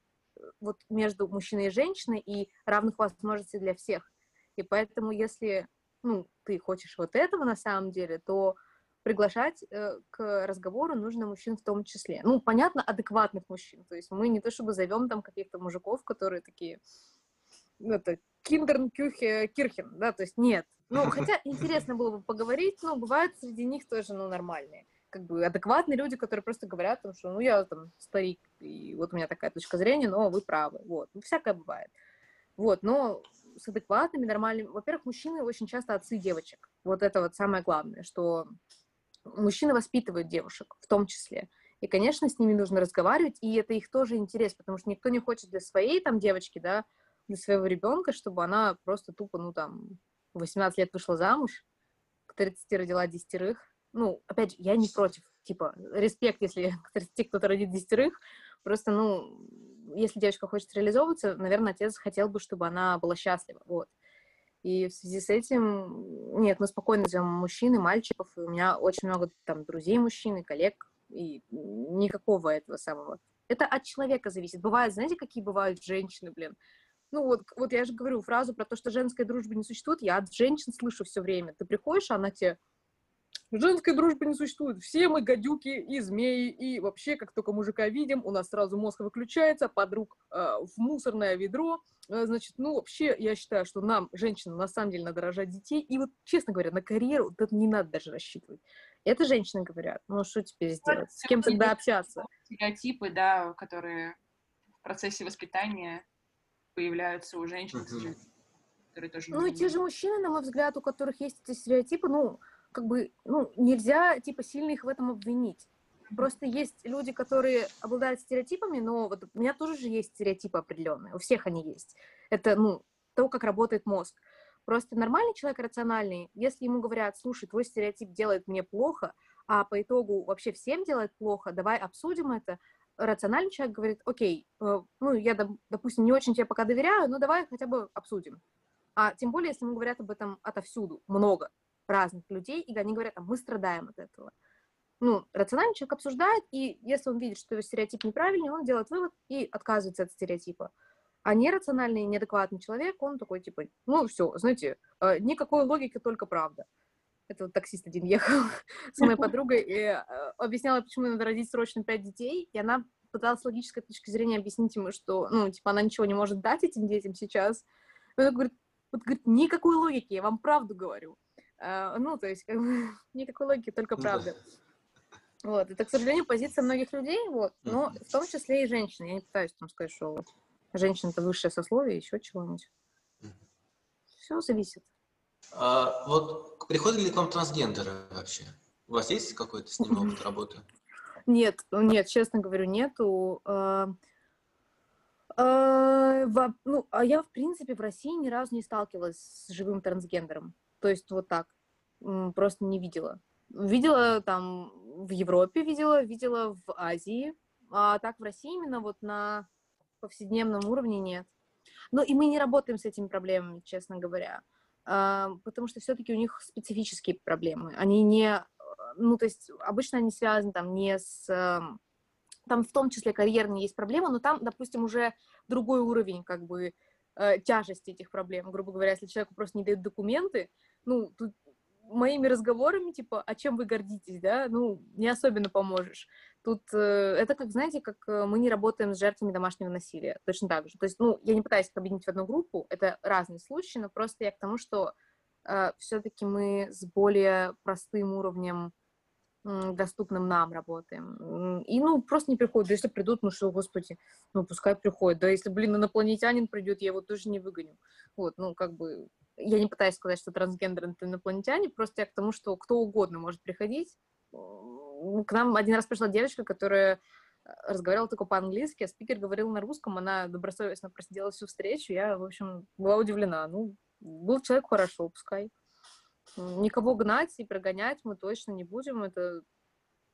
вот между мужчиной и женщиной и равных возможностей для всех. И поэтому, если ну, ты хочешь вот этого на самом деле, то приглашать э, к разговору нужно мужчин в том числе. Ну, понятно, адекватных мужчин. То есть мы не то чтобы зовем там каких-то мужиков, которые такие, ну, это, киндерн, кюхе, кирхен, да, то есть нет. Ну, хотя интересно было бы поговорить, но бывают среди них тоже, ну, нормальные как бы адекватные люди, которые просто говорят, что ну я там старик, и вот у меня такая точка зрения, но вы правы, вот, ну всякое бывает. Вот, но с адекватными, нормальными, во-первых, мужчины очень часто отцы девочек, вот это вот самое главное, что мужчины воспитывают девушек в том числе, и, конечно, с ними нужно разговаривать, и это их тоже интерес, потому что никто не хочет для своей там девочки, да, для своего ребенка, чтобы она просто тупо, ну там, 18 лет вышла замуж, к 30 родила десятерых, ну, опять же, я не против, типа, респект, если те, кто-то родит десятерых, просто, ну, если девочка хочет реализовываться, наверное, отец хотел бы, чтобы она была счастлива, вот. И в связи с этим, нет, мы спокойно зовем мужчин и мальчиков, и у меня очень много там друзей мужчин и коллег, и никакого этого самого. Это от человека зависит. Бывает, знаете, какие бывают женщины, блин? Ну вот, вот я же говорю фразу про то, что женской дружбы не существует, я от женщин слышу все время. Ты приходишь, а она тебе Женской дружбы не существует. Все мы гадюки и змеи. И вообще, как только мужика видим, у нас сразу мозг выключается, подруг э, в мусорное ведро. Э, значит, ну, вообще, я считаю, что нам, женщинам, на самом деле надо рожать детей. И вот, честно говоря, на карьеру вот это не надо даже рассчитывать. Это женщины говорят. Ну, что теперь сделать? С кем тогда общаться?
Стереотипы, да, которые в процессе воспитания появляются у женщин,
которые тоже... Ну, и те же мужчины, на мой взгляд, у которых есть эти стереотипы, ну, как бы, ну, нельзя, типа, сильно их в этом обвинить. Просто есть люди, которые обладают стереотипами, но вот у меня тоже же есть стереотипы определенные, у всех они есть. Это, ну, то, как работает мозг. Просто нормальный человек, рациональный, если ему говорят, слушай, твой стереотип делает мне плохо, а по итогу вообще всем делает плохо, давай обсудим это, рациональный человек говорит, окей, э, ну, я, допустим, не очень тебе пока доверяю, но давай хотя бы обсудим. А тем более, если ему говорят об этом отовсюду, много разных людей, и они говорят, мы страдаем от этого. Ну, рациональный человек обсуждает, и если он видит, что стереотип неправильный, он делает вывод и отказывается от стереотипа. А нерациональный, неадекватный человек, он такой, типа, ну, все, знаете, э, никакой логики, только правда. Это вот таксист один ехал с моей подругой и э, объясняла, почему надо родить срочно пять детей, и она пыталась с логической точки зрения объяснить ему, что, ну, типа, она ничего не может дать этим детям сейчас. Он говорит, вот, говорит, никакой логики, я вам правду говорю. Uh, ну, то есть, как бы, никакой логики, только ну правда. Вот, это, к сожалению, позиция многих людей, вот, но в том числе и женщин. Я не пытаюсь там сказать, что женщина это высшее сословие, еще чего-нибудь. Все зависит.
А, вот приходят ли к вам трансгендеры вообще? У вас есть какой-то с ним опыт работы?
Нет, нет, честно говорю, нету. А, а, ну, а я, в принципе, в России ни разу не сталкивалась с живым трансгендером. То есть вот так. Просто не видела. Видела там в Европе, видела, видела в Азии. А так в России именно вот на повседневном уровне нет. Но и мы не работаем с этими проблемами, честно говоря. А, потому что все-таки у них специфические проблемы. Они не, ну, то есть обычно они связаны там не с, эм, там в том числе карьерные есть проблемы, но там, допустим, уже другой уровень как бы э, тяжести этих проблем. Грубо говоря, если человеку просто не дают документы, ну, тут моими разговорами, типа, а чем вы гордитесь, да, ну, не особенно поможешь. Тут э, это как, знаете, как э, мы не работаем с жертвами домашнего насилия, точно так же. То есть, ну, я не пытаюсь их объединить в одну группу, это разные случаи, но просто я к тому, что э, все-таки мы с более простым уровнем доступным нам работаем. И, ну, просто не приходят. Да если придут, ну что, господи, ну, пускай приходят. Да если, блин, инопланетянин придет, я его тоже не выгоню. Вот, ну, как бы, я не пытаюсь сказать, что трансгендер это инопланетяне, просто я к тому, что кто угодно может приходить. К нам один раз пришла девочка, которая э, разговаривала только по-английски, а спикер говорил на русском, она добросовестно просидела всю встречу, я, в общем, была удивлена. Ну, был человек хорошо, пускай. Никого гнать и прогонять мы точно не будем. Это,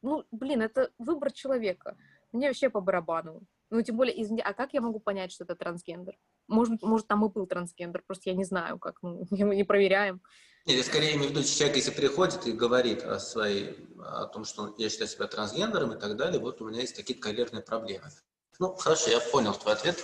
ну, блин, это выбор человека. Мне вообще по барабану. Ну, тем более, извини, а как я могу понять, что это трансгендер? Может, может там и был трансгендер, просто я не знаю, как, ну, мы не проверяем.
Или скорее имею в виду, человек, если приходит и говорит о своей, о том, что я считаю себя трансгендером и так далее, вот у меня есть такие карьерные проблемы. Ну, хорошо, я понял твой ответ.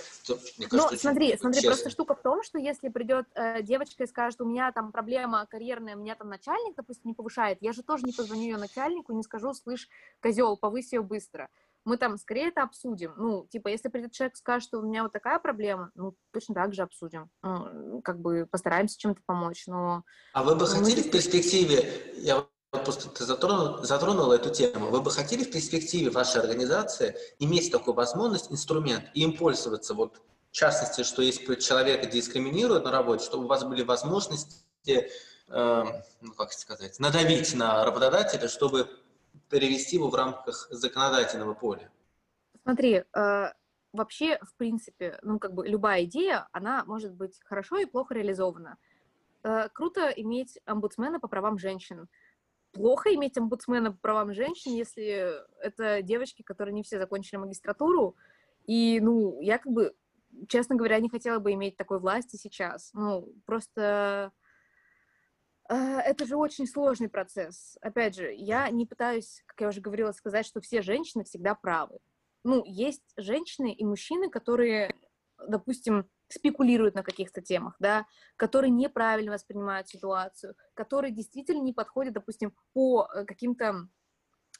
Мне кажется, ну, смотри, смотри, честно. просто штука в том, что если придет э, девочка и скажет, у меня там проблема карьерная, меня там начальник, допустим, не повышает, я же тоже не позвоню ее начальнику, не скажу, слышь, козел, повысь ее быстро мы там скорее это обсудим. Ну, типа, если придет человек скажет, что у меня вот такая проблема, ну, точно так же обсудим. Ну, как бы постараемся чем-то помочь, но...
А вы бы хотели в перспективе, я просто ты затронул, затронула эту тему, вы бы хотели в перспективе вашей организации иметь такую возможность, инструмент, и им пользоваться, вот, в частности, что если человека дискриминируют на работе, чтобы у вас были возможности, э, ну, как сказать, надавить на работодателя, чтобы перевести его в рамках законодательного поля?
Смотри, э, вообще, в принципе, ну, как бы любая идея, она может быть хорошо и плохо реализована. Э, круто иметь омбудсмена по правам женщин. Плохо иметь омбудсмена по правам женщин, если это девочки, которые не все закончили магистратуру. И, ну, я как бы, честно говоря, не хотела бы иметь такой власти сейчас. Ну, просто это же очень сложный процесс. Опять же, я не пытаюсь, как я уже говорила, сказать, что все женщины всегда правы. Ну, есть женщины и мужчины, которые, допустим, спекулируют на каких-то темах, да, которые неправильно воспринимают ситуацию, которые действительно не подходят, допустим, по э, каким-то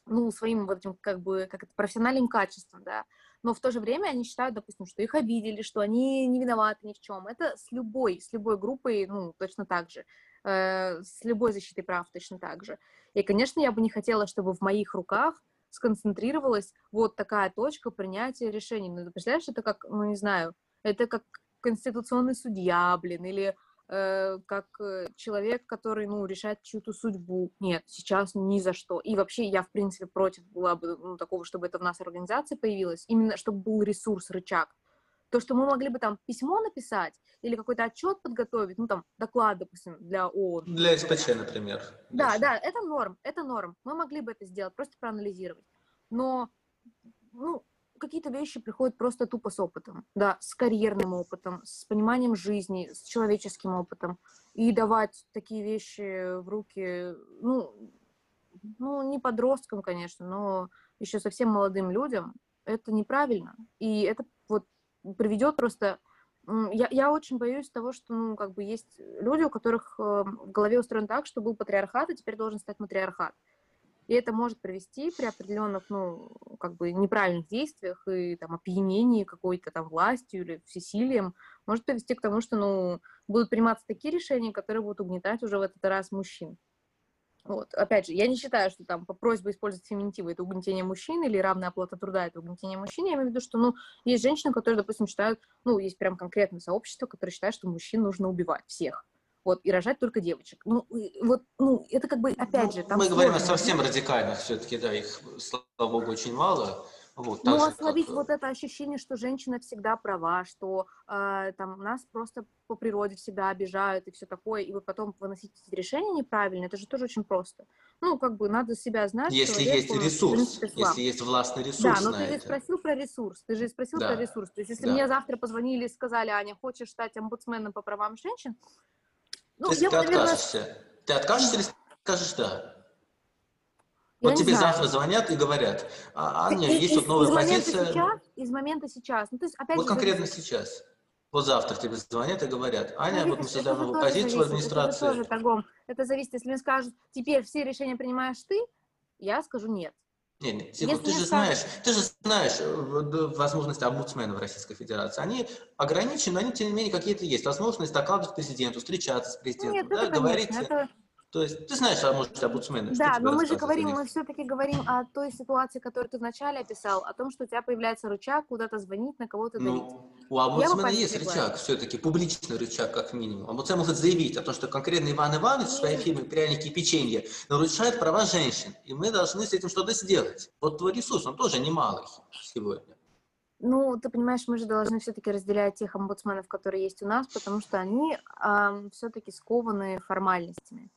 ну, своим вот этим, как бы, как это, профессиональным качествам, да, но в то же время они считают, допустим, что их обидели, что они не виноваты ни в чем. Это с любой, с любой группой, ну, точно так же. Э, с любой защитой прав точно так же. И, конечно, я бы не хотела, чтобы в моих руках сконцентрировалась вот такая точка принятия решений. Ну, ты представляешь, это как, ну, не знаю, это как конституционный судья, блин, или э, как э, человек, который, ну, решает чью-то судьбу. Нет, сейчас ни за что. И вообще я, в принципе, против была бы ну, такого, чтобы это в нас организации появилось, именно чтобы был ресурс, рычаг. То, что мы могли бы там письмо написать или какой-то отчет подготовить, ну там доклад, допустим, для ООН.
Для СПЧ, например.
Да, да, это норм, это норм. Мы могли бы это сделать, просто проанализировать. Но, ну, какие-то вещи приходят просто тупо с опытом, да, с карьерным опытом, с пониманием жизни, с человеческим опытом. И давать такие вещи в руки, ну, ну, не подросткам, конечно, но еще совсем молодым людям, это неправильно. И это вот приведет просто... Я, я очень боюсь того, что, ну, как бы есть люди, у которых э, в голове устроен так, что был патриархат, и теперь должен стать матриархат. И это может привести при определенных, ну, как бы неправильных действиях и там опьянении какой-то там властью или всесилием, может привести к тому, что, ну, будут приниматься такие решения, которые будут угнетать уже в этот раз мужчин. Вот. Опять же, я не считаю, что там по просьбе использовать феминитивы это угнетение мужчин или равная оплата труда это угнетение мужчин. Я имею в виду, что, ну, есть женщины, которые, допустим, считают, ну, есть прям конкретное сообщество, которое считает, что мужчин нужно убивать всех. Вот, и рожать только девочек. Ну, вот, ну, это как бы, опять
ну,
же, там
Мы говорим о совсем радикальных все-таки, да, их, слава богу, очень мало. Вот,
ну, ослабить как... вот это ощущение, что женщина всегда права, что э, там нас просто по природе всегда обижают и все такое, и вы потом выносите решения неправильно, это же тоже очень просто. Ну, как бы надо себя знать.
Если есть ресурс, если есть властный ресурс.
Да, но ты же спросил про ресурс, ты же спросил да. про ресурс. То есть, если да. мне завтра позвонили и сказали, Аня, хочешь стать омбудсменом по правам женщин?
Ну, если я, ты наверное... откажешься, ты откажешься или скажешь да? Я вот тебе знаю. завтра звонят и говорят, а, Аня, из, есть вот новая из позиция.
Сейчас, из момента сейчас. Ну, то есть, опять
вот
же,
конкретно зависит. сейчас. Вот завтра тебе звонят и говорят, Аня, вот мы создаем новую позицию в администрации.
Это, тоже торгом. это зависит, если мне скажут, теперь все решения принимаешь ты, я скажу нет.
Нет, нет, Тихо, ты же знаешь, ты же знаешь возможности омбудсмена в Российской Федерации. Они ограничены, они тем не менее какие-то есть. Возможность докладывать президенту, встречаться с президентом, нет, да, это, говорить. Конечно, это то есть ты знаешь, а может, омбудсмены.
Да, но мы же говорим, мы все-таки говорим о той ситуации, которую ты вначале описал, о том, что у тебя появляется рычаг куда-то звонить, на кого-то ну, давить.
У омбудсмена есть рычаг, все-таки публичный рычаг, как минимум. Омбудсмен может заявить о том, что конкретно Иван Иванович в своей фирме «Пряники и печенье» нарушает права женщин, и мы должны с этим что-то сделать. Вот твой ресурс, он тоже немалый сегодня.
Ну, ты понимаешь, мы же должны все-таки разделять тех омбудсменов, которые есть у нас, потому что они э, все-таки скованы формальностями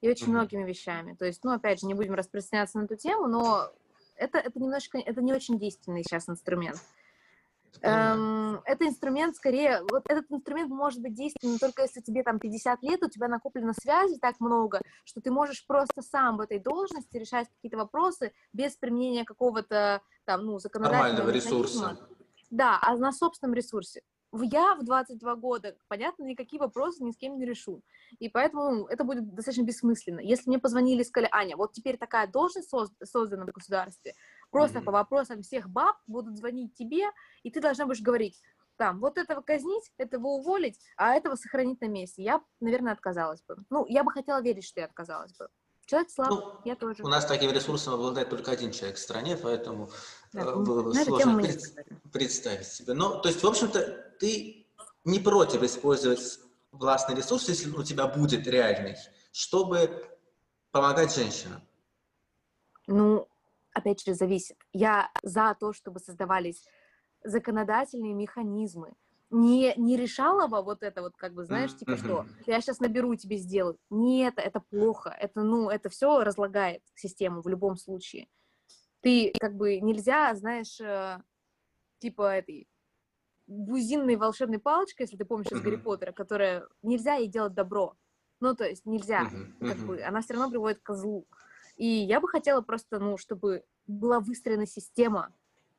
и очень mm-hmm. многими вещами. То есть, ну, опять же, не будем распространяться на эту тему, но это, это немножко, это не очень действенный сейчас инструмент. Эм, это инструмент скорее, вот этот инструмент может быть действенным только если тебе там 50 лет, у тебя накоплено связи так много, что ты можешь просто сам в этой должности решать какие-то вопросы без применения какого-то там, ну, законодательного
ресурса.
Да, а на собственном ресурсе я в 22 года, понятно, никакие вопросы ни с кем не решу. И поэтому это будет достаточно бессмысленно. Если мне позвонили и сказали, Аня, вот теперь такая должность создана в государстве, просто mm-hmm. по вопросам всех баб будут звонить тебе, и ты должна будешь говорить, там, вот этого казнить, этого уволить, а этого сохранить на месте. Я, наверное, отказалась бы. Ну, я бы хотела верить, что я отказалась бы. Человек слаб, ну, я тоже.
У нас таким ресурсом обладает только один человек в стране, поэтому да, э, было сложно пред, представить себе. Но, то есть, в общем-то, ты не против использовать властный ресурс, если у тебя будет реальный, чтобы помогать женщинам?
Ну, опять же, зависит. Я за то, чтобы создавались законодательные механизмы, не, не решала бы вот это вот, как бы, знаешь, типа mm-hmm. что, я сейчас наберу и тебе сделаю. Нет, это плохо, это, ну, это все разлагает систему в любом случае. Ты, как бы, нельзя, знаешь, э, типа этой бузинной волшебной палочкой, если ты помнишь из mm-hmm. Гарри Поттера, которая, нельзя ей делать добро. Ну, то есть нельзя, mm-hmm. как бы, она все равно приводит к злу. И я бы хотела просто, ну, чтобы была выстроена система,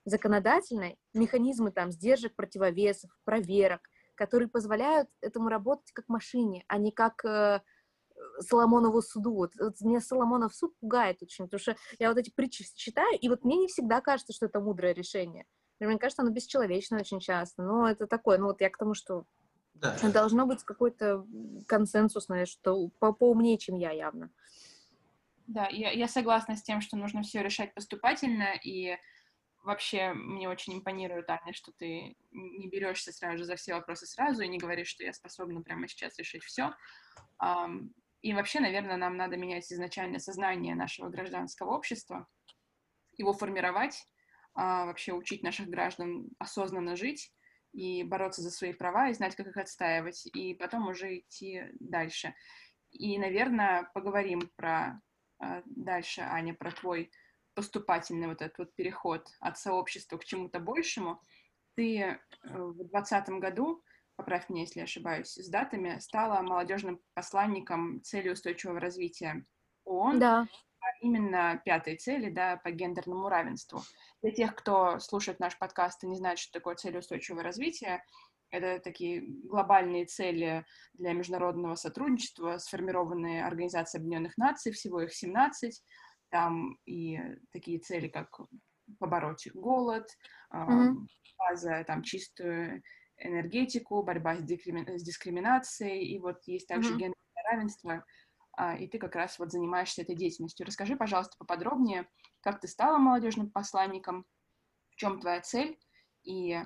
законодательной механизмы там сдержек, противовесов, проверок, которые позволяют этому работать как машине, а не как э, Соломонову суду. Вот, вот меня Соломонов суд пугает очень, потому что я вот эти притчи читаю, и вот мне не всегда кажется, что это мудрое решение. Мне кажется, оно бесчеловечное очень часто. Но это такое, ну вот я к тому, что да. должно быть какой-то консенсусное, что по поумнее, чем я явно.
Да, я, я согласна с тем, что нужно все решать поступательно, и вообще мне очень импонирует, Аня, что ты не берешься сразу за все вопросы сразу и не говоришь, что я способна прямо сейчас решить все. И вообще, наверное, нам надо менять изначально сознание нашего гражданского общества, его формировать, а, вообще учить наших граждан осознанно жить и бороться за свои права, и знать, как их отстаивать, и потом уже идти дальше. И, наверное, поговорим про а, дальше, Аня, про твой поступательный вот этот вот переход от сообщества к чему-то большему. Ты э, в 2020 году, поправь меня, если я ошибаюсь, с датами, стала молодежным посланником цели устойчивого развития ООН.
Да.
А именно пятой цели, да, по гендерному равенству. Для тех, кто слушает наш подкаст и не знает, что такое цель устойчивого развития, это такие глобальные цели для международного сотрудничества, сформированные Организацией Объединенных Наций, всего их 17. Там и такие цели, как побороть голод, mm-hmm. база, там, чистую энергетику, борьба с, дискрими... с дискриминацией, и вот есть также mm-hmm. гендерное равенство, а, и ты как раз вот занимаешься этой деятельностью. Расскажи, пожалуйста, поподробнее, как ты стала молодежным посланником, в чем твоя цель, и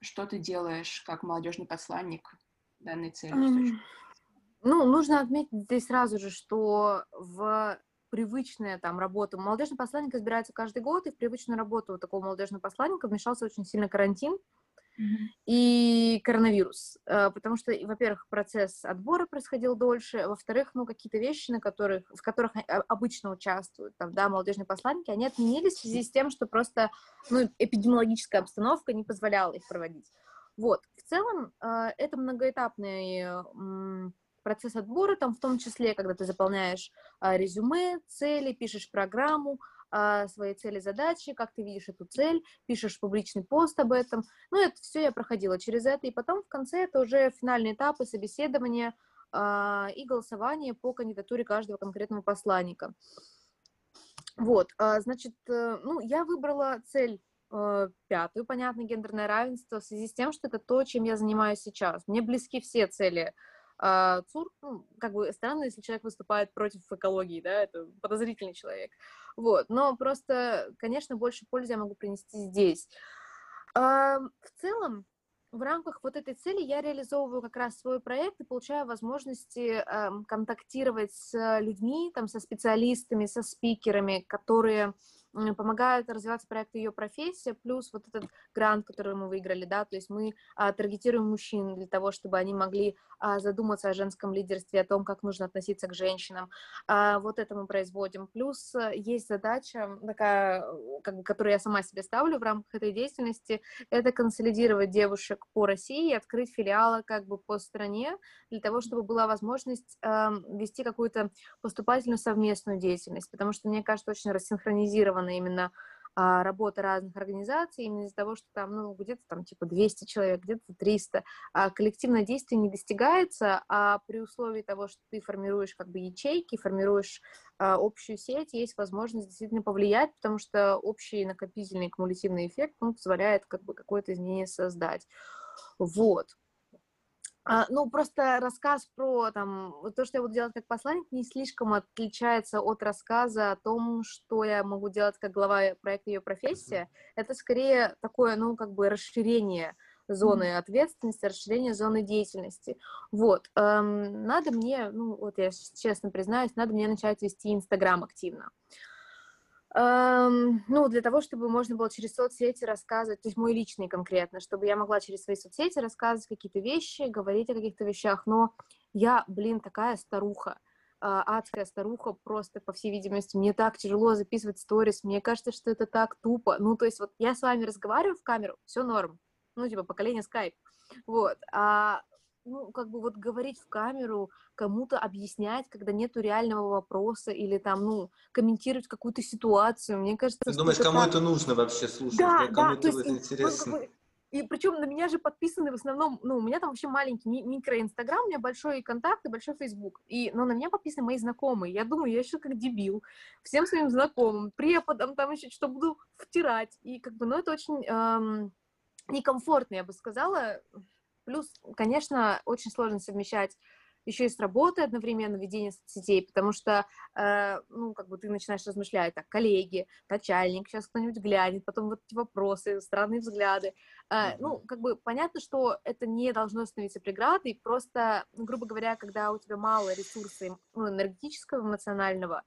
что ты делаешь как молодежный посланник данной цели? Um,
ну, нужно отметить здесь сразу же, что в привычная там работа. Молодежный посланник избирается каждый год, и в привычную работу такого молодежного посланника вмешался очень сильно карантин, и коронавирус, э, потому что, во-первых, процесс отбора происходил дольше, во-вторых, ну, какие-то вещи, на которых, в которых обычно участвуют, там, да, молодежные посланники, они отменились в связи с тем, что просто, ну, эпидемиологическая обстановка не позволяла их проводить. Вот, в целом, э, это многоэтапный процесс отбора, там в том числе, когда ты заполняешь а, резюме, цели, пишешь программу, а, свои цели, задачи, как ты видишь эту цель, пишешь публичный пост об этом. Ну, это все я проходила через это. И потом в конце это уже финальные этапы собеседования а, и голосование по кандидатуре каждого конкретного посланника. Вот, а, значит, э, ну, я выбрала цель э, пятую, понятно, гендерное равенство, в связи с тем, что это то, чем я занимаюсь сейчас. Мне близки все цели ЦУР, ну, как бы странно, если человек выступает против экологии, да, это подозрительный человек. Вот, но просто, конечно, больше пользы я могу принести здесь. А, в целом, в рамках вот этой цели я реализовываю как раз свой проект и получаю возможности э, контактировать с людьми, там, со специалистами, со спикерами, которые помогают развиваться проекту ее профессия, плюс вот этот грант, который мы выиграли, да, то есть мы а, таргетируем мужчин для того, чтобы они могли а, задуматься о женском лидерстве, о том, как нужно относиться к женщинам, а, вот это мы производим. Плюс а, есть задача такая, как бы, которую я сама себе ставлю в рамках этой деятельности, это консолидировать девушек по России и открыть филиалы как бы по стране для того, чтобы была возможность э, вести какую-то поступательную совместную деятельность, потому что, мне кажется, очень рассинхронизировано заинтересованы именно а, работа разных организаций, именно из-за того, что там, ну, где-то там типа 200 человек, где-то 300, а коллективное действие не достигается, а при условии того, что ты формируешь как бы ячейки, формируешь а, общую сеть, есть возможность действительно повлиять, потому что общий накопительный кумулятивный эффект, он позволяет как бы какое-то изменение создать. Вот. А, ну, просто рассказ про там, то, что я буду делать как посланник, не слишком отличается от рассказа о том, что я могу делать как глава проекта «Ее профессия». Это скорее такое, ну, как бы расширение зоны mm-hmm. ответственности, расширение зоны деятельности. Вот. Эм, надо мне, ну, вот я честно признаюсь, надо мне начать вести Инстаграм активно. Эм, ну, для того, чтобы можно было через соцсети рассказывать, то есть мой личный конкретно, чтобы я могла через свои соцсети рассказывать какие-то вещи, говорить о каких-то вещах, но я, блин, такая старуха, а, адская старуха, просто, по всей видимости, мне так тяжело записывать сторис, мне кажется, что это так тупо, ну, то есть вот я с вами разговариваю в камеру, все норм, ну, типа, поколение скайп, вот, а ну, как бы вот говорить в камеру, кому-то объяснять, когда нету реального вопроса, или там, ну, комментировать какую-то ситуацию, мне кажется...
Ты думаешь, кому так... это нужно вообще слушать? Да, да, кому да, это интересно?
Ну, как бы, и причем на меня же подписаны в основном, ну, у меня там вообще маленький ми- микро-инстаграм, у меня большой контакт и большой фейсбук. И, но на меня подписаны мои знакомые. Я думаю, я еще как дебил. Всем своим знакомым, преподам, там еще что буду втирать. И как бы, ну, это очень эм, некомфортно, я бы сказала. Плюс, конечно, очень сложно совмещать еще и с работы одновременно ведение соцсетей, потому что, э, ну, как бы ты начинаешь размышлять, так, коллеги, начальник, сейчас кто-нибудь глянет, потом вот эти вопросы, странные взгляды. Э. Ну, как бы понятно, что это не должно становиться преградой, просто, грубо говоря, когда у тебя мало ресурса ну, энергетического, эмоционального,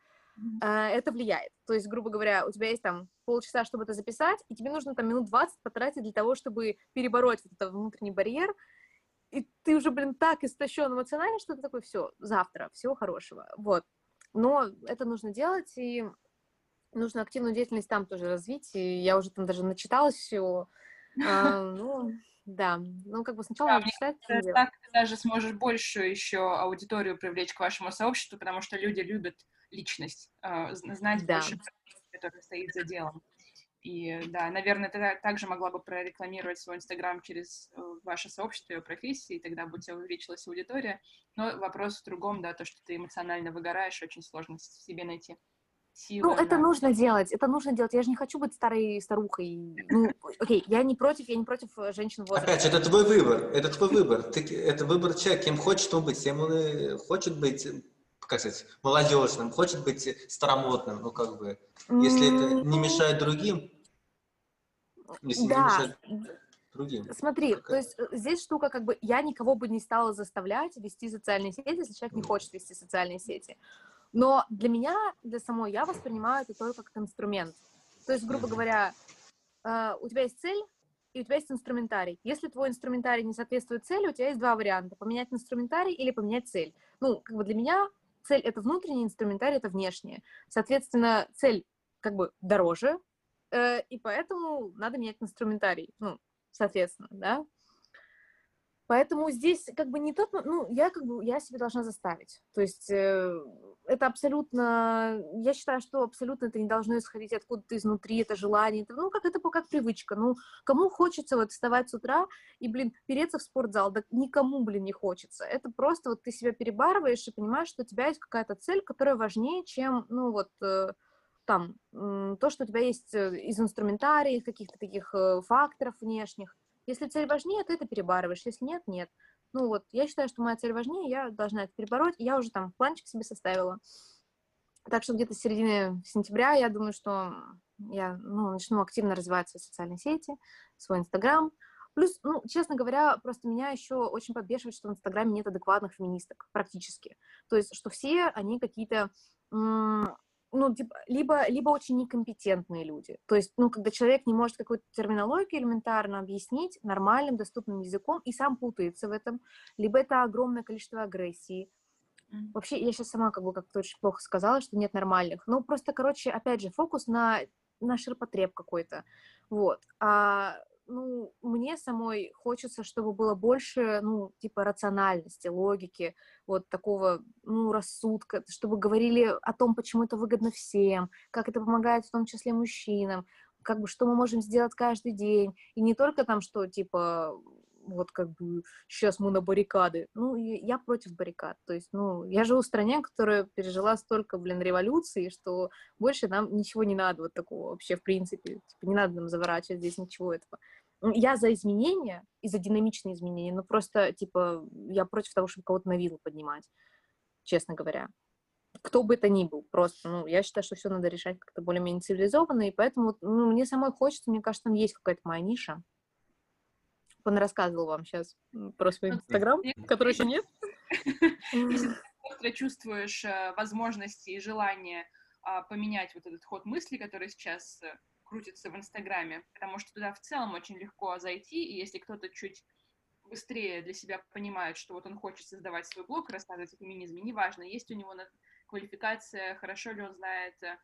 Uh, это влияет. То есть, грубо говоря, у тебя есть там полчаса, чтобы это записать, и тебе нужно там минут 20 потратить для того, чтобы перебороть вот этот внутренний барьер, и ты уже, блин, так истощен эмоционально, что ты такой, все, завтра, всего хорошего, вот. Но это нужно делать, и нужно активную деятельность там тоже развить, и я уже там даже начиталась всего. А, ну, да, ну как бы сначала
Да,
надо читать. Потом
Так ты даже сможешь большую еще аудиторию привлечь к вашему сообществу, потому что люди любят личность, зн- знать
Да.
больше, про который стоит за делом. И да, наверное, та- также могла бы прорекламировать свой Инстаграм через э, ваше сообщество и профессии, и тогда бы у тебя увеличилась аудитория. Но вопрос в другом, да, то, что ты эмоционально выгораешь, очень сложно в себе найти силы.
Ну, это
на-
нужно делать, это нужно делать. Я же не хочу быть старой старухой. Ну, окей, я не против, я не против э, женщин в возрасте.
Опять же, это твой выбор, это твой выбор. Ты, это выбор человека, кем хочет он быть, кем он и хочет быть, э, как сказать, молодежным, хочет быть старомодным, ну как бы. Если это не мешает другим, если не
Да,
мешает другим.
смотри, то
Какая?
есть э, здесь штука, как бы, я никого бы не стала заставлять вести социальные сети, если человек не хочет вести социальные сети. Но для меня, для самой, я воспринимаю это только как инструмент. То есть, грубо говоря, э, у тебя есть цель, и у тебя есть инструментарий. Если твой инструментарий не соответствует цели, у тебя есть два варианта. Поменять инструментарий или поменять цель. Ну, как бы для меня цель — это внутренний, инструментарий — это внешнее. Соответственно, цель как бы дороже, э, и поэтому надо менять инструментарий. Ну, соответственно, да. Поэтому здесь как бы не тот, ну, я как бы, я себе должна заставить. То есть э, это абсолютно, я считаю, что абсолютно это не должно исходить откуда-то изнутри, это желание, это, ну, как это как привычка. Ну, кому хочется вот вставать с утра и, блин, переться в спортзал, да никому, блин, не хочется. Это просто вот ты себя перебарываешь и понимаешь, что у тебя есть какая-то цель, которая важнее, чем, ну, вот, э, там, то, что у тебя есть э, из инструментария, из каких-то таких э, факторов внешних. Если цель важнее, ты это перебарываешь, если нет, нет. Ну вот, я считаю, что моя цель важнее, я должна это перебороть, и я уже там планчик себе составила. Так что где-то с середины сентября, я думаю, что я ну, начну активно развивать свои социальные сети, свой Инстаграм. Плюс, ну, честно говоря, просто меня еще очень подбешивает, что в Инстаграме нет адекватных феминисток практически. То есть, что все они какие-то ну, типа, либо, либо очень некомпетентные люди. То есть, ну, когда человек не может какую-то терминологию элементарно объяснить нормальным, доступным языком и сам путается в этом, либо это огромное количество агрессии. Вообще, я сейчас сама как бы как-то очень плохо сказала, что нет нормальных. Ну, просто, короче, опять же, фокус на, на ширпотреб какой-то. Вот. А, ну, мне самой хочется, чтобы было больше, ну, типа, рациональности, логики, вот такого, ну, рассудка, чтобы говорили о том, почему это выгодно всем, как это помогает в том числе мужчинам, как бы, что мы можем сделать каждый день, и не только там, что, типа, вот как бы сейчас мы на баррикады. Ну, я против баррикад. То есть, ну, я живу в стране, которая пережила столько, блин, революций, что больше нам ничего не надо вот такого вообще, в принципе. Типа, не надо нам заворачивать здесь ничего этого. Ну, Я за изменения и за динамичные изменения, но просто, типа, я против того, чтобы кого-то на вилу поднимать, честно говоря. Кто бы это ни был, просто, ну, я считаю, что все надо решать как-то более-менее цивилизованно, и поэтому ну, мне самой хочется, мне кажется, там есть какая-то моя ниша. Понарассказывала вам сейчас про свой Инстаграм, который еще нет.
Если ты остро чувствуешь э, возможности и желание а, поменять вот этот ход мысли, который сейчас э, крутится в Инстаграме, потому что туда в целом очень легко зайти, и если кто-то чуть быстрее для себя понимает, что вот он хочет создавать свой блог, рассказывать о феминизме, неважно, есть у него квалификация, хорошо ли он знает э,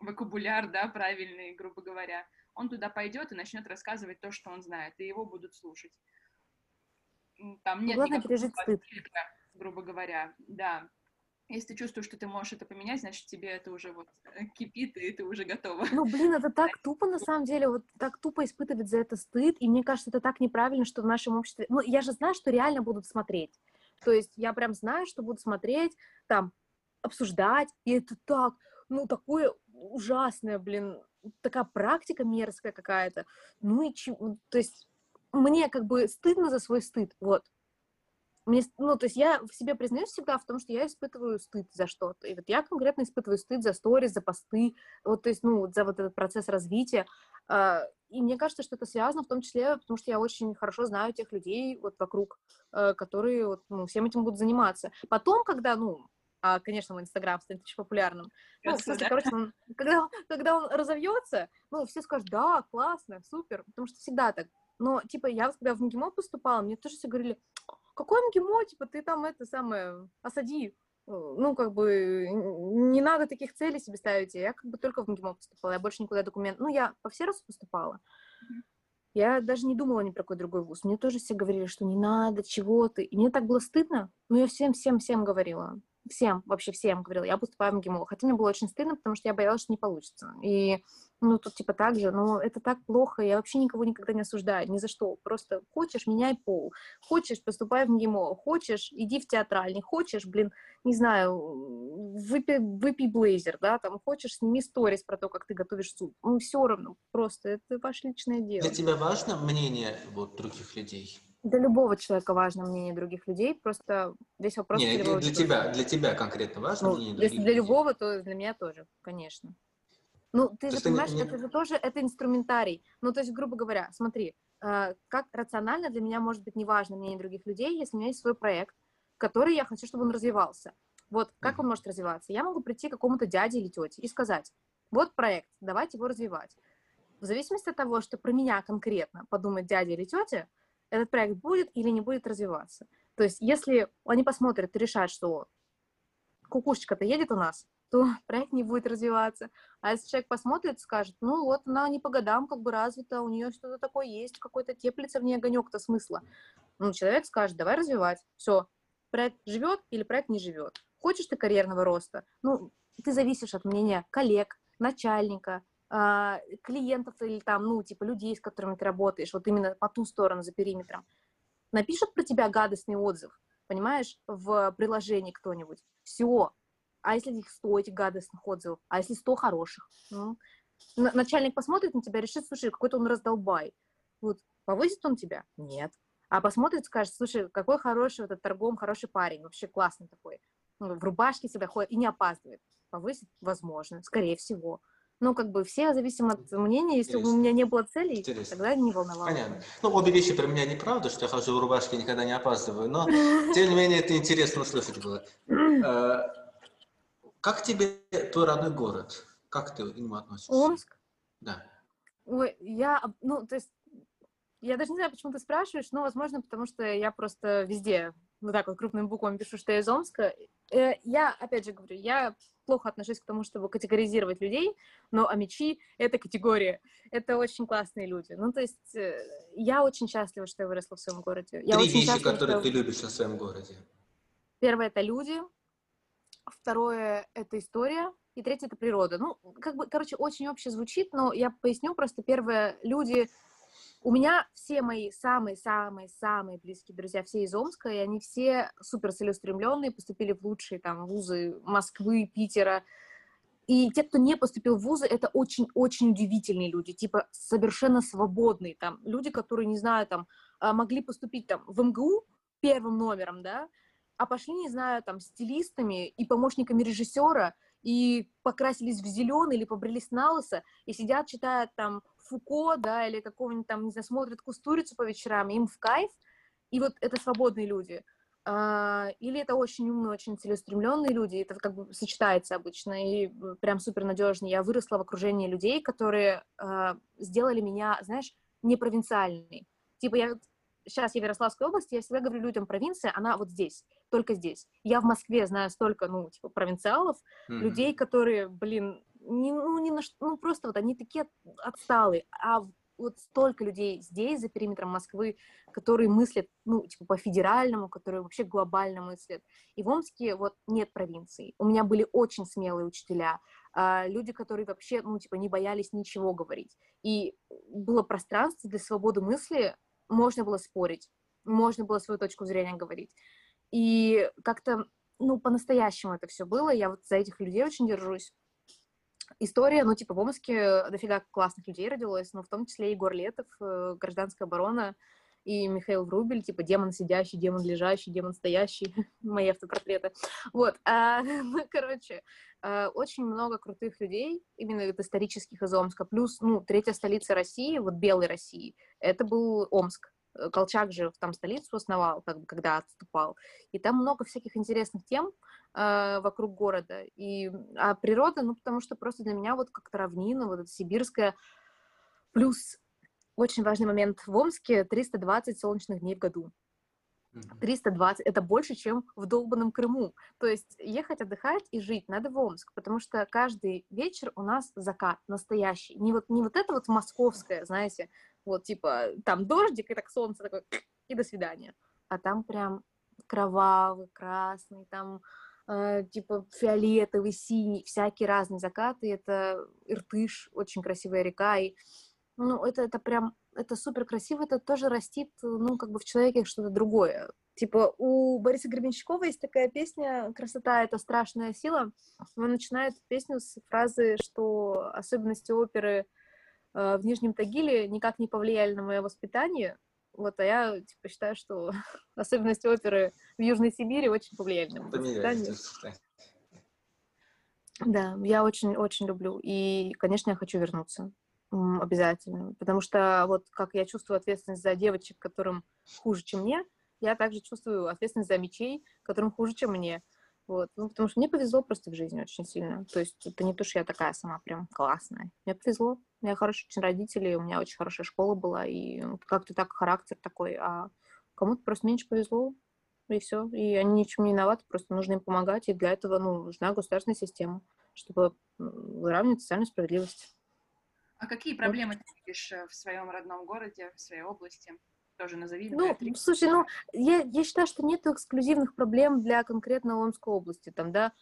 вокабуляр, да, правильный, грубо говоря, он туда пойдет и начнет рассказывать то, что он знает, и его будут слушать. Там нет
Главное пережить стыд.
фильтра, грубо говоря, да. Если ты чувствуешь, что ты можешь это поменять, значит, тебе это уже вот э, кипит, и ты уже готова.
Ну, блин, это так тупо, на самом деле, вот так тупо испытывать за это стыд, и мне кажется, это так неправильно, что в нашем обществе... Ну, я же знаю, что реально будут смотреть. То есть я прям знаю, что будут смотреть, там, обсуждать, и это так, ну, такое ужасное, блин, такая практика мерзкая какая-то. Ну и чего... То есть мне как бы стыдно за свой стыд, вот. Мне, ну, то есть я в себе признаюсь всегда в том, что я испытываю стыд за что-то. И вот я конкретно испытываю стыд за сторис, за посты, вот, то есть, ну, за вот этот процесс развития. А, И мне кажется, что это связано в том числе, потому что я очень хорошо знаю тех людей вот вокруг, э, которые вот, ну, всем этим будут заниматься. Потом, когда, ну, а, конечно, мой Инстаграм станет очень популярным. Ну, в смысле,
Да?
короче, он- когда, когда он разовьется, ну, все скажут, да, классно, супер, потому что всегда так. Но, типа, я когда в МГИМО поступала, мне тоже все говорили, какой МГИМО, типа, ты там это самое, осади. ну, как бы, не надо таких целей себе ставить. Я как бы только в МГИМО поступала, я больше никуда документ... Ну, я по Всеросу поступала. Я даже не думала ни про какой другой вуз. Мне тоже все говорили, что не надо, чего ты. И мне так было стыдно. Но я всем-всем-всем говорила всем, вообще всем говорила, я поступаю в МГИМО. Хотя мне было очень стыдно, потому что я боялась, что не получится. И, ну, тут типа так же, но это так плохо, я вообще никого никогда не осуждаю, ни за что. Просто хочешь, меняй пол. Хочешь, поступай в МГИМО. Хочешь, иди в театральный. Хочешь, блин, не знаю, выпей, выпей блейзер, да, там, хочешь, сними сторис про то, как ты готовишь суп. Ну, все равно, просто это ваше личное дело.
Для тебя важно мнение вот других людей?
Для любого человека важно мнение других людей, просто весь вопрос...
Не, для, для тебя, для тебя конкретно важно ну, мнение
других Если для людей? любого, то для меня тоже, конечно. Ну, ты то же понимаешь, не... это же тоже, это инструментарий. Ну, то есть, грубо говоря, смотри, э, как рационально для меня может быть неважно мнение других людей, если у меня есть свой проект, который я хочу, чтобы он развивался. Вот как mm-hmm. он может развиваться? Я могу прийти к какому-то дяде или тете и сказать, вот проект, давайте его развивать. В зависимости от того, что про меня конкретно подумает дядя или тетя, этот проект будет или не будет развиваться. То есть, если они посмотрят и решат, что кукушечка-то едет у нас, то проект не будет развиваться. А если человек посмотрит, скажет, ну вот она не по годам как бы развита, у нее что-то такое есть, какой-то теплится в ней огонек-то смысла. Ну, человек скажет, давай развивать. Все, проект живет или проект не живет. Хочешь ты карьерного роста? Ну, ты зависишь от мнения коллег, начальника, а, клиентов или там, ну, типа людей, с которыми ты работаешь, вот именно по ту сторону, за периметром, напишут про тебя гадостный отзыв, понимаешь, в приложении кто-нибудь, все. А если их 100 этих гадостных отзывов? А если 100 хороших? Ну, начальник посмотрит на тебя, решит, слушай, какой-то он раздолбай. Вот, повысит он тебя? Нет. А посмотрит, скажет, слушай, какой хороший этот торгом, хороший парень, вообще классный такой. Ну, в рубашке всегда ходит и не опаздывает. Повысит? Возможно, скорее всего. Ну, как бы все зависим от мнения. Если Интересно. у меня не было целей, Интересно. тогда не волновало.
Понятно. Ну, обе вещи про меня неправда, что я хожу в рубашке и никогда не опаздываю, но, тем не менее, это интересно услышать было. Как тебе твой родной город? Как ты к нему относишься?
Омск?
Да.
Ой, я, ну, то есть, я даже не знаю, почему ты спрашиваешь, но, возможно, потому что я просто везде вот так вот крупным буквами пишу, что я из Омска. Э, я, опять же говорю, я плохо отношусь к тому, чтобы категоризировать людей, но амичи — это категория. Это очень классные люди. Ну, то есть э, я очень счастлива, что я выросла в своем городе. Я
Три вещи, которые что... ты любишь на своем городе.
Первое — это люди. Второе — это история. И третье — это природа. Ну, как бы, короче, очень общее звучит, но я поясню просто. Первое — люди — у меня все мои самые-самые-самые близкие друзья, все из Омска, и они все супер целеустремленные, поступили в лучшие там вузы Москвы, Питера. И те, кто не поступил в вузы, это очень-очень удивительные люди, типа совершенно свободные, там, люди, которые, не знаю, там, а, могли поступить там в МГУ первым номером, да, а пошли, не знаю, там, стилистами и помощниками режиссера, и покрасились в зеленый или побрились на лысо, и сидят, читают там Фуко, да, или какого-нибудь там, не знаю, смотрят Кустурицу по вечерам, им в кайф, и вот это свободные люди. А, или это очень умные, очень целеустремленные люди, это как бы сочетается обычно, и прям супер надежно. Я выросла в окружении людей, которые а, сделали меня, знаешь, не провинциальной. Типа я сейчас я в Ярославской области, я всегда говорю людям, провинция, она вот здесь, только здесь. Я в Москве знаю столько, ну, типа, провинциалов, mm-hmm. людей, которые, блин, не, ну, не на что, ну, просто вот они такие отсталые, а вот столько людей здесь, за периметром Москвы, которые мыслят, ну, типа, по-федеральному, которые вообще глобально мыслят. И в Омске вот нет провинции. У меня были очень смелые учителя, э, люди, которые вообще, ну, типа, не боялись ничего говорить. И было пространство для свободы мысли, можно было спорить, можно было свою точку зрения говорить. И как-то, ну, по-настоящему это все было. Я вот за этих людей очень держусь история, ну, типа, в Омске дофига классных людей родилось, но в том числе Егор Летов, э, гражданская оборона, и Михаил Врубель, типа, демон сидящий, демон лежащий, демон стоящий, мои автопортреты. Вот, а, ну, короче, а, очень много крутых людей, именно вот исторических из Омска, плюс, ну, третья столица России, вот белой России, это был Омск. Э, Колчак же там столицу основал, как бы, когда отступал. И там много всяких интересных тем э, вокруг города. И, а природа, ну, потому что просто для меня вот как-то равнина, вот эта сибирская, плюс очень важный момент в Омске 320 солнечных дней в году. 320 это больше, чем в долбанном Крыму. То есть ехать отдыхать и жить надо в Омск, потому что каждый вечер у нас закат настоящий. Не вот, не вот это вот московское, знаете, вот типа там дождик и так солнце такое, и до свидания. А там прям кровавый, красный, там э, типа фиолетовый, синий, всякие разные закаты. Это Иртыш, очень красивая река, и ну, это, это прям, это супер красиво, это тоже растит, ну, как бы в человеке что-то другое. Типа у Бориса Гребенщикова есть такая песня «Красота — это страшная сила». Он начинает песню с фразы, что особенности оперы э, в Нижнем Тагиле никак не повлияли на мое воспитание. Вот, а я типа считаю, что особенности оперы в Южной Сибири очень повлияли на мое воспитание. Да, я очень-очень люблю. И, конечно, я хочу вернуться обязательно, потому что вот как я чувствую ответственность за девочек, которым хуже, чем мне, я также чувствую ответственность за мечей, которым хуже, чем мне. Вот. Ну, потому что мне повезло просто в жизни очень сильно. То есть это не то, что я такая сама прям классная. Мне повезло. У меня хорошие очень родители, у меня очень хорошая школа была, и как-то так характер такой. А кому-то просто меньше повезло, и все. И они ничем не виноваты, просто нужно им помогать. И для этого ну, нужна государственная система, чтобы выравнивать социальную справедливость.
А какие проблемы ты видишь э, в своем родном городе, в своей области? Тоже назови.
Ну, слушай, ну, я, я считаю, что нет эксклюзивных проблем для конкретно Омской области, там, да.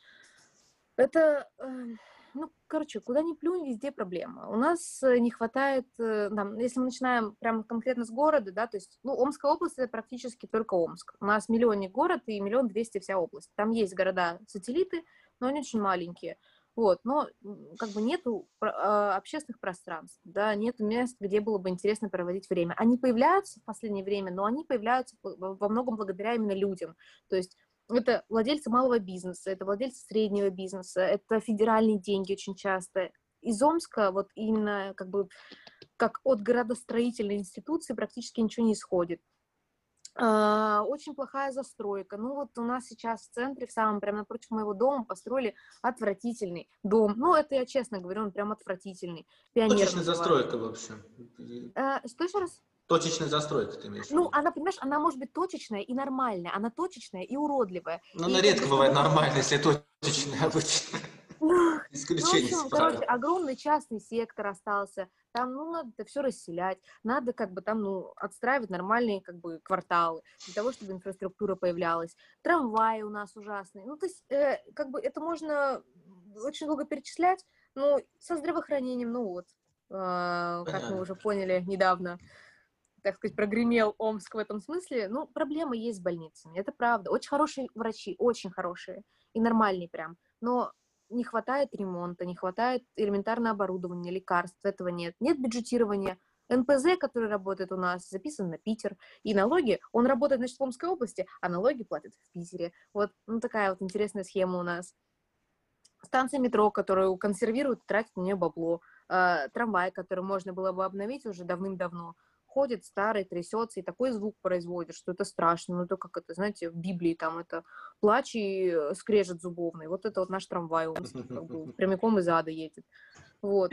Это, э, ну, короче, куда ни плюнь, везде проблема. У нас э, не хватает, э, там, если мы начинаем прямо конкретно с города, да, то есть, ну, Омская область — это практически только Омск. У нас миллионник город и миллион двести вся область. Там есть города-сателлиты, но они очень маленькие. Вот, но как бы нету а, общественных пространств, да, нету мест, где было бы интересно проводить время. Они появляются в последнее время, но они появляются во многом благодаря именно людям. То есть это владельцы малого бизнеса, это владельцы среднего бизнеса, это федеральные деньги очень часто. Из Омска вот именно как бы как от градостроительной институции практически ничего не исходит. А, очень плохая застройка. Ну вот у нас сейчас в центре, в самом прямо напротив моего дома построили отвратительный дом. Ну это я честно говорю, он прям отвратительный.
Пионер Точечная застройка вообще.
А, что еще раз?
Точечная застройка, ты имеешь в
ну, виду? Ну, она, понимаешь, она может быть точечная и нормальная, она точечная и уродливая.
Но она редко бывает нормальная, если точечная обычно.
Ну. Ну, в общем, короче, огромный частный сектор остался. Там, ну, надо это все расселять, надо как бы там, ну, отстраивать нормальные как бы кварталы для того, чтобы инфраструктура появлялась. Трамваи у нас ужасные. Ну, то есть, э, как бы это можно очень долго перечислять, но со здравоохранением, ну вот, э, как мы уже поняли недавно, так сказать, прогремел Омск в этом смысле. Ну, проблемы есть с больницами, это правда. Очень хорошие врачи, очень хорошие и нормальные прям. Но не хватает ремонта, не хватает элементарного оборудования, лекарств, этого нет. Нет бюджетирования. НПЗ, который работает у нас, записан на Питер. И налоги, он работает, значит, в Омской области, а налоги платят в Питере. Вот ну, такая вот интересная схема у нас. Станция метро, которую консервируют, тратят на нее бабло. Э, трамвай, который можно было бы обновить уже давным-давно ходит старый, трясется, и такой звук производит, что это страшно. Ну, это как это, знаете, в Библии там это плач и э, скрежет зубовный. Вот это вот наш трамвай, он как бы, прямиком из ада едет. Вот.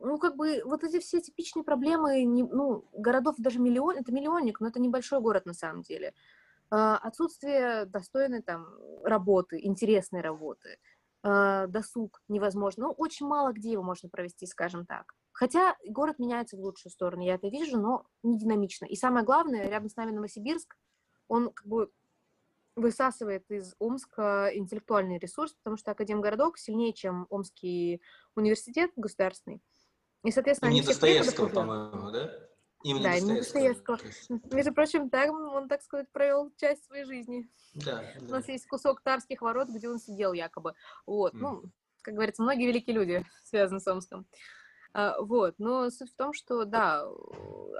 Ну, как бы, вот эти все типичные проблемы, не, ну, городов даже миллион, это миллионник, но это небольшой город на самом деле. А, отсутствие достойной там работы, интересной работы, а, досуг невозможно. Ну, очень мало где его можно провести, скажем так. Хотя город меняется в лучшую сторону, я это вижу, но не динамично. И самое главное, рядом с нами Новосибирск, он как бы высасывает из Омска интеллектуальный ресурс, потому что Академгородок сильнее, чем Омский университет государственный.
И, соответственно, Имени Достоевского, по-моему, да?
Имени да, именно Достоевского. Между прочим, так он, так сказать, провел часть своей жизни.
Да,
да. У нас есть кусок Тарских ворот, где он сидел якобы. Вот, mm. ну, как говорится, многие великие люди связаны с Омском. А, вот, но суть в том, что, да,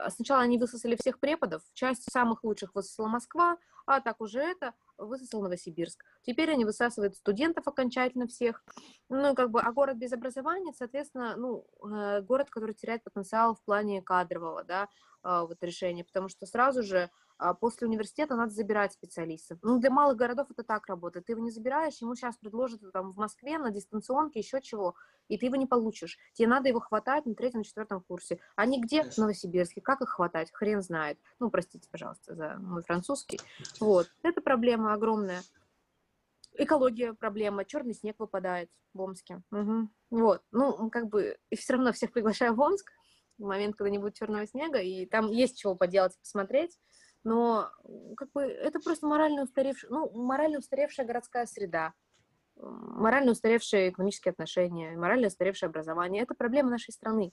а сначала они высосали всех преподов, часть самых лучших высосала Москва, а так уже это высосал Новосибирск. Теперь они высасывают студентов окончательно всех. Ну, как бы, а город без образования, соответственно, ну, э, город, который теряет потенциал в плане кадрового, да, а, вот решения, потому что сразу же после университета надо забирать специалистов. Ну, для малых городов это так работает. Ты его не забираешь, ему сейчас предложат там в Москве на дистанционке еще чего, и ты его не получишь. Тебе надо его хватать на третьем, четвертом курсе. А нигде в Новосибирске. Как их хватать? Хрен знает. Ну, простите, пожалуйста, за мой французский. Вот. Это проблема огромная. Экология проблема, черный снег выпадает в Омске. Угу. Вот, ну, как бы, и все равно всех приглашаю в Омск в момент, когда не будет черного снега, и там есть чего поделать, посмотреть но как бы это просто морально устаревшая, ну, морально устаревшая городская среда, морально устаревшие экономические отношения, морально устаревшее образование. Это проблема нашей страны.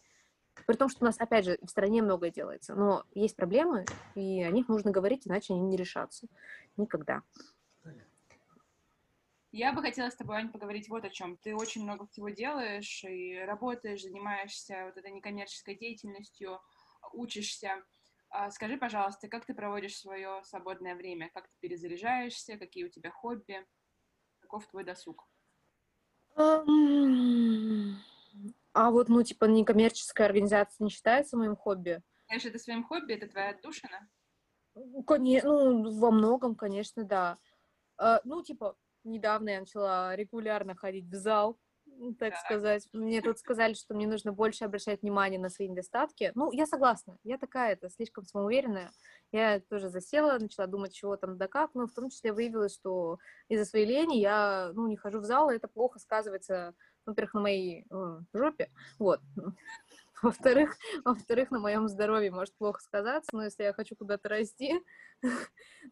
При том, что у нас, опять же, в стране многое делается, но есть проблемы, и о них нужно говорить, иначе они не решатся. Никогда.
Я бы хотела с тобой, Ань, поговорить вот о чем. Ты очень много всего делаешь и работаешь, занимаешься вот этой некоммерческой деятельностью, учишься. А, скажи, пожалуйста, как ты проводишь свое свободное время? Как ты перезаряжаешься? Какие у тебя хобби? Каков твой досуг?
А вот, ну, типа, некоммерческая организация не считается моим хобби?
Знаешь, это своим хобби? Это твоя отдушина?
Конечно, ну, во многом, конечно, да. А, ну, типа, недавно я начала регулярно ходить в зал, так да. сказать. Мне тут сказали, что мне нужно больше обращать внимание на свои недостатки. Ну, я согласна. Я такая, это слишком самоуверенная. Я тоже засела, начала думать, чего там да как, но в том числе выявилось, что из-за своей лени я, ну, не хожу в зал, и это плохо сказывается, во-первых, на моей э, жопе, вот. Во-вторых, во-вторых, на моем здоровье может плохо сказаться, но если я хочу куда-то расти,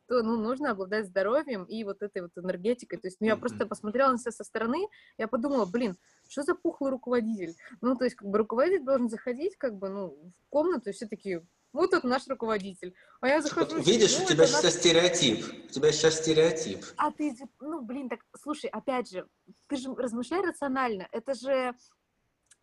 то ну, нужно обладать здоровьем и вот этой вот энергетикой. То есть ну, я просто посмотрела на себя со стороны, я подумала, блин, что за пухлый руководитель? Ну, то есть, как бы руководитель должен заходить, как бы, ну, в комнату, и все такие, вот это наш руководитель. А я захожу...
Вот, видишь, ну, у тебя сейчас наш... стереотип. У тебя сейчас стереотип.
А ты, ну, блин, так, слушай, опять же, ты же размышляй рационально. Это же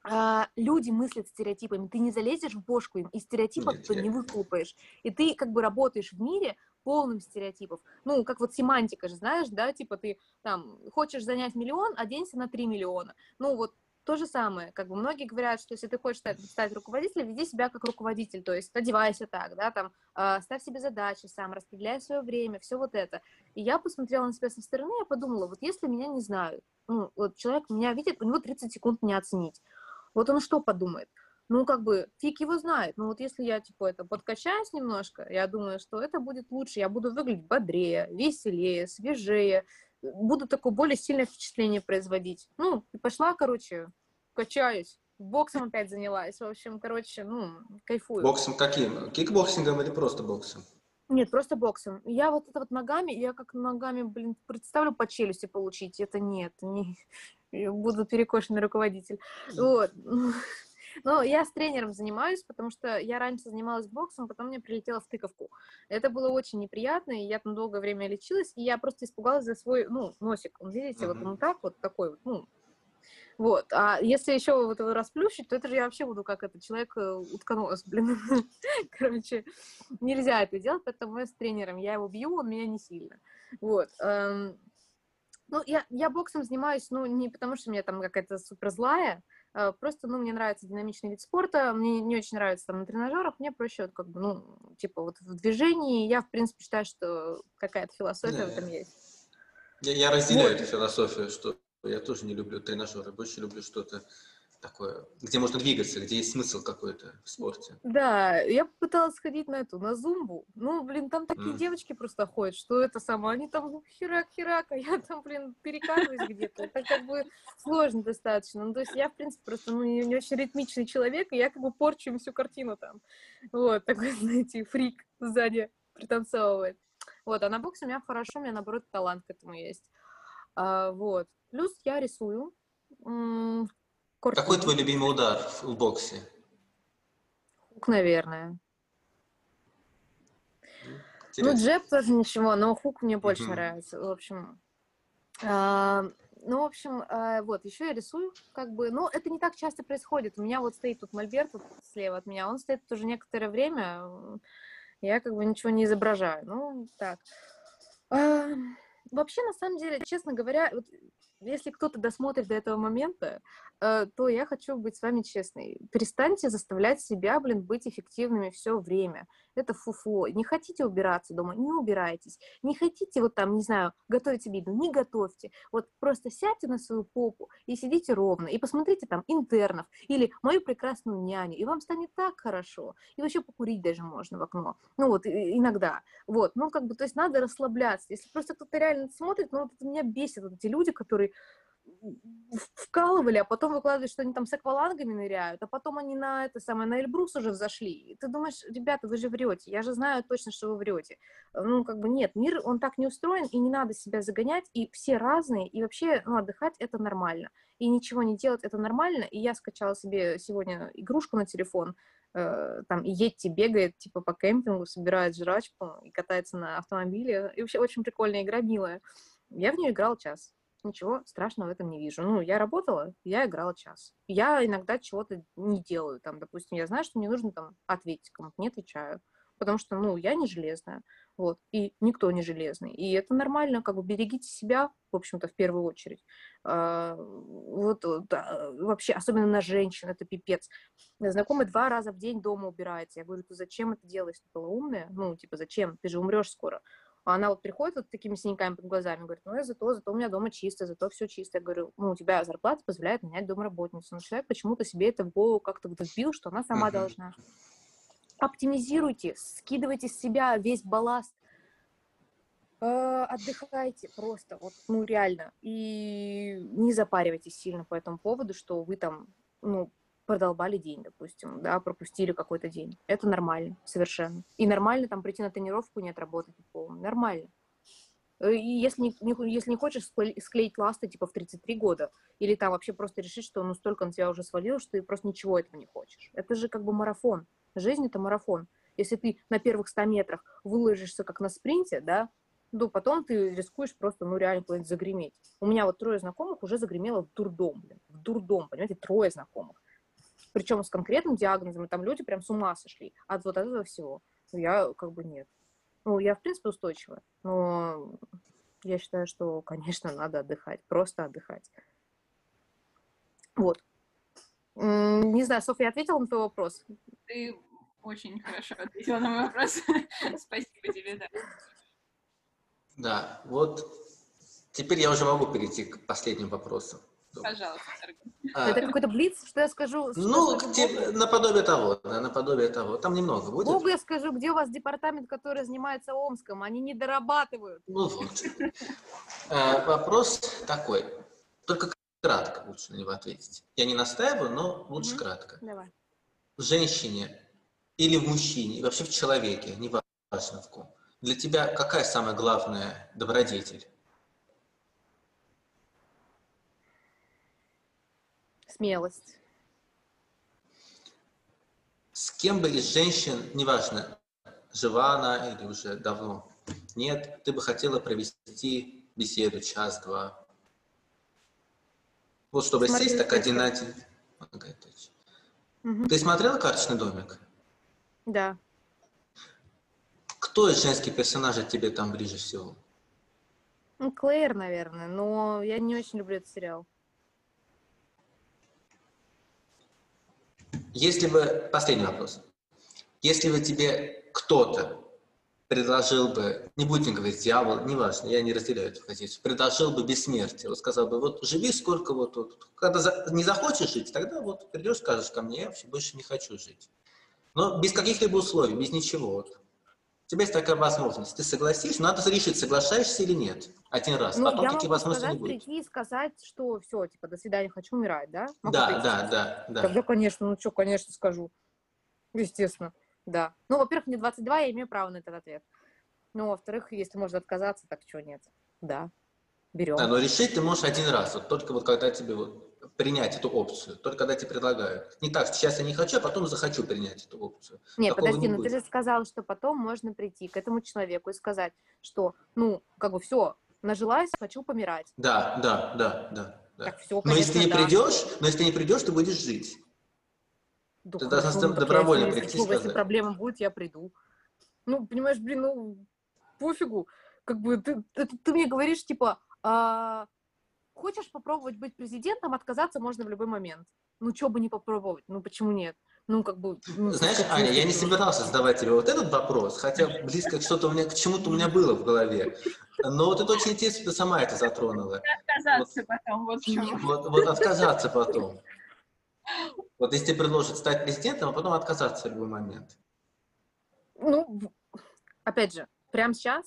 а, люди мыслят стереотипами, ты не залезешь в бошку им, и стереотипов Нет, ты не выкупаешь. И ты как бы работаешь в мире полным стереотипов. Ну, как вот семантика же, знаешь, да, типа ты там хочешь занять миллион, оденься на 3 миллиона. Ну, вот то же самое, как бы многие говорят, что если ты хочешь стать, стать руководителем, веди себя как руководитель, то есть одевайся так, да, там, э, ставь себе задачи сам, распределяй свое время, все вот это. И я посмотрела на себя со стороны, я подумала, вот если меня не знают, ну, вот человек меня видит, у него 30 секунд меня оценить, вот он что подумает? Ну, как бы, фиг его знает. Ну, вот если я, типа, это подкачаюсь немножко, я думаю, что это будет лучше. Я буду выглядеть бодрее, веселее, свежее. Буду такое более сильное впечатление производить. Ну, и пошла, короче, качаюсь. Боксом опять занялась. В общем, короче, ну, кайфую.
Боксом каким? Кикбоксингом или просто боксом?
Нет, просто боксом. Я вот это вот ногами, я как ногами, блин, представлю по челюсти получить. Это нет, не, буду перекошенный руководитель. Вот. Но я с тренером занимаюсь, потому что я раньше занималась боксом, потом мне прилетело в тыковку. Это было очень неприятно, и я там долгое время лечилась, и я просто испугалась за свой, ну, носик. Видите, uh-huh. вот он так вот такой вот, ну, вот. А если еще вот его расплющить, то это же я вообще буду как это, человек э, утконос, блин. Короче, нельзя это делать, поэтому я с тренером, я его бью, он меня не сильно. Вот. Эм, ну, я, я боксом занимаюсь, ну, не потому что мне там какая-то супер злая, а просто, ну, мне нравится динамичный вид спорта, мне не очень нравится там на тренажерах, мне проще вот как бы, ну, типа вот в движении, я, в принципе, считаю, что какая-то философия да. в этом есть.
Я, я разделяю вот. эту философию, что я тоже не люблю тренажеры, больше люблю что-то такое, где можно двигаться, где есть смысл какой-то в спорте.
Да, я пыталась сходить на эту, на зумбу. Ну, блин, там такие mm. девочки просто ходят, что это самое, они там херак-херак, а я там, блин, перекатываюсь где-то. Это как бы сложно достаточно. Ну, то есть я, в принципе, просто ну, не, не очень ритмичный человек, и я как бы порчу им всю картину там. Вот, такой, знаете, фрик сзади пританцовывает. Вот, а на боксе у меня хорошо, у меня, наоборот, талант к этому есть. А, вот. Плюс я рисую.
Кортин. Какой твой любимый удар в боксе?
Хук, наверное. Интересно. Ну, джеб тоже ничего, но хук мне больше угу. нравится. В общем, а, ну, в общем, а, вот, еще я рисую, как бы, но это не так часто происходит. У меня вот стоит тут мольберт вот слева от меня, он стоит уже некоторое время, я как бы ничего не изображаю. Ну, так. А, вообще, на самом деле, честно говоря, вот если кто-то досмотрит до этого момента, то я хочу быть с вами честной. Перестаньте заставлять себя, блин, быть эффективными все время. Это фуфло. Не хотите убираться дома, не убирайтесь. Не хотите вот там, не знаю, готовить еду, не готовьте. Вот просто сядьте на свою попу и сидите ровно, и посмотрите там интернов или мою прекрасную няню, и вам станет так хорошо. И вообще покурить даже можно в окно. Ну вот, иногда. Вот, ну как бы, то есть надо расслабляться. Если просто кто-то реально смотрит, ну вот меня бесит, вот эти люди, которые вкалывали, а потом выкладывают, что они там с аквалангами ныряют, а потом они на это самое, на Эльбрус уже взошли. И ты думаешь, ребята, вы же врете, я же знаю точно, что вы врете. Ну, как бы нет, мир, он так не устроен, и не надо себя загонять, и все разные, и вообще, ну, отдыхать это нормально. И ничего не делать это нормально, и я скачала себе сегодня игрушку на телефон, э, там, и Йетти бегает, типа, по кемпингу, собирает жрачку и катается на автомобиле, и вообще очень прикольная игра, милая. Я в нее играл час ничего страшного в этом не вижу. Ну, я работала, я играла час. Я иногда чего-то не делаю. Там, допустим, я знаю, что мне нужно там ответить кому-то, не отвечаю. Потому что, ну, я не железная. Вот. И никто не железный. И это нормально, как бы берегите себя, в общем-то, в первую очередь. А, вот да, вообще, особенно на женщин, это пипец. Знакомый два раза в день дома убирается. Я говорю, ты зачем это делаешь? Ты полоумная? Ну, типа, зачем? Ты же умрешь скоро. А она вот приходит вот такими синяками под глазами, говорит, ну, я зато, зато у меня дома чисто, зато все чисто. Я говорю, ну, у тебя зарплата позволяет нанять домработницу. Но человек почему-то себе это в голову как-то вбил, что она сама должна. Оптимизируйте, скидывайте с себя весь балласт, э, отдыхайте просто, вот, ну, реально. И не запаривайтесь сильно по этому поводу, что вы там, ну, продолбали день, допустим, да, пропустили какой-то день. Это нормально, совершенно. И нормально там прийти на тренировку не отработать полностью. Нормально. Э, и если не, не, если не хочешь склеить ласты, типа, в 33 года, или там вообще просто решить, что ну столько на тебя уже свалил, что ты просто ничего этого не хочешь. Это же как бы марафон. Жизнь — это марафон. Если ты на первых 100 метрах выложишься как на спринте, да, то потом ты рискуешь просто, ну, реально куда-нибудь загреметь. У меня вот трое знакомых уже загремело в дурдом, блин, в дурдом, понимаете, трое знакомых причем с конкретным диагнозом, и там люди прям с ума сошли от вот этого всего. Я как бы нет. Ну, я, в принципе, устойчивая, но я считаю, что, конечно, надо отдыхать, просто отдыхать. Вот. Не знаю, Софья, ответила на твой вопрос?
Ты очень хорошо ответила на мой вопрос. Спасибо тебе, да.
Да, вот теперь я уже могу перейти к последнему вопросу.
Пожалуйста,
а, Это какой-то блиц, что я скажу?
Ну, где, наподобие того, да, наподобие того. Там немного будет.
Богу я скажу, где у вас департамент, который занимается Омском? Они не дорабатывают.
Ну вот. А, вопрос такой. Только кратко лучше на него ответить. Я не настаиваю, но лучше кратко.
Давай.
В женщине или в мужчине, и вообще в человеке, неважно в ком, для тебя какая самая главная добродетель?
Смелость.
С кем бы из женщин, неважно, жива она или уже давно, нет, ты бы хотела провести беседу час-два. Вот чтобы Смотри, сесть так один на один. Угу. Ты смотрела «Карточный домик»?
Да.
Кто из женских персонажей тебе там ближе всего?
Ну, Клэр, наверное, но я не очень люблю этот сериал.
Если бы, последний вопрос, если бы тебе кто-то предложил бы, не будем говорить дьявол, неважно, я не разделяю эту позицию, предложил бы бессмертие, вот сказал бы, вот живи сколько вот, вот когда за, не захочешь жить, тогда вот придешь, скажешь ко мне, я вообще больше не хочу жить. Но без каких-либо условий, без ничего. Вот тебя есть такая возможность. Ты согласишься, надо решить, соглашаешься или нет. Один раз.
Ну, Потом таких возможностей сказать, не будет. прийти и сказать, что все, типа, до свидания, хочу умирать, да?
Могу да, прийти, да, да, да.
Тогда, конечно, ну что, конечно, скажу. Естественно, да. Ну, во-первых, мне 22, я имею право на этот ответ. Ну, во-вторых, если можно отказаться, так что нет. Да, берем.
Да, но решить ты можешь один раз, вот только вот когда тебе вот принять эту опцию, только когда тебе предлагают. Не так, сейчас я не хочу, а потом захочу принять эту опцию.
Нет, Такого подожди, не но ты же сказал, что потом можно прийти к этому человеку и сказать, что, ну, как бы все, нажилась, хочу помирать.
Да, да, да, да. да.
Так все,
конечно, но если ты не да. придешь, но если ты не придешь, ты будешь жить.
Да, ты должна ну, добровольно я, прийти если, если проблема будет, я приду. Ну, понимаешь, блин, ну, пофигу. Как бы ты, ты, ты мне говоришь, типа, а, хочешь попробовать быть президентом, отказаться можно в любой момент. Ну, что бы не попробовать, ну, почему нет? Ну, как бы... Ну,
Знаешь,
как
Аня, я не собирался задавать тебе вот этот вопрос, хотя близко к что-то у меня, к чему-то у меня было в голове. Но вот это очень интересно, ты сама это затронула.
Отказаться потом, вот в чем.
Вот, вот отказаться потом. Вот если тебе предложат стать президентом, а потом отказаться в любой момент.
Ну, опять же, прямо сейчас,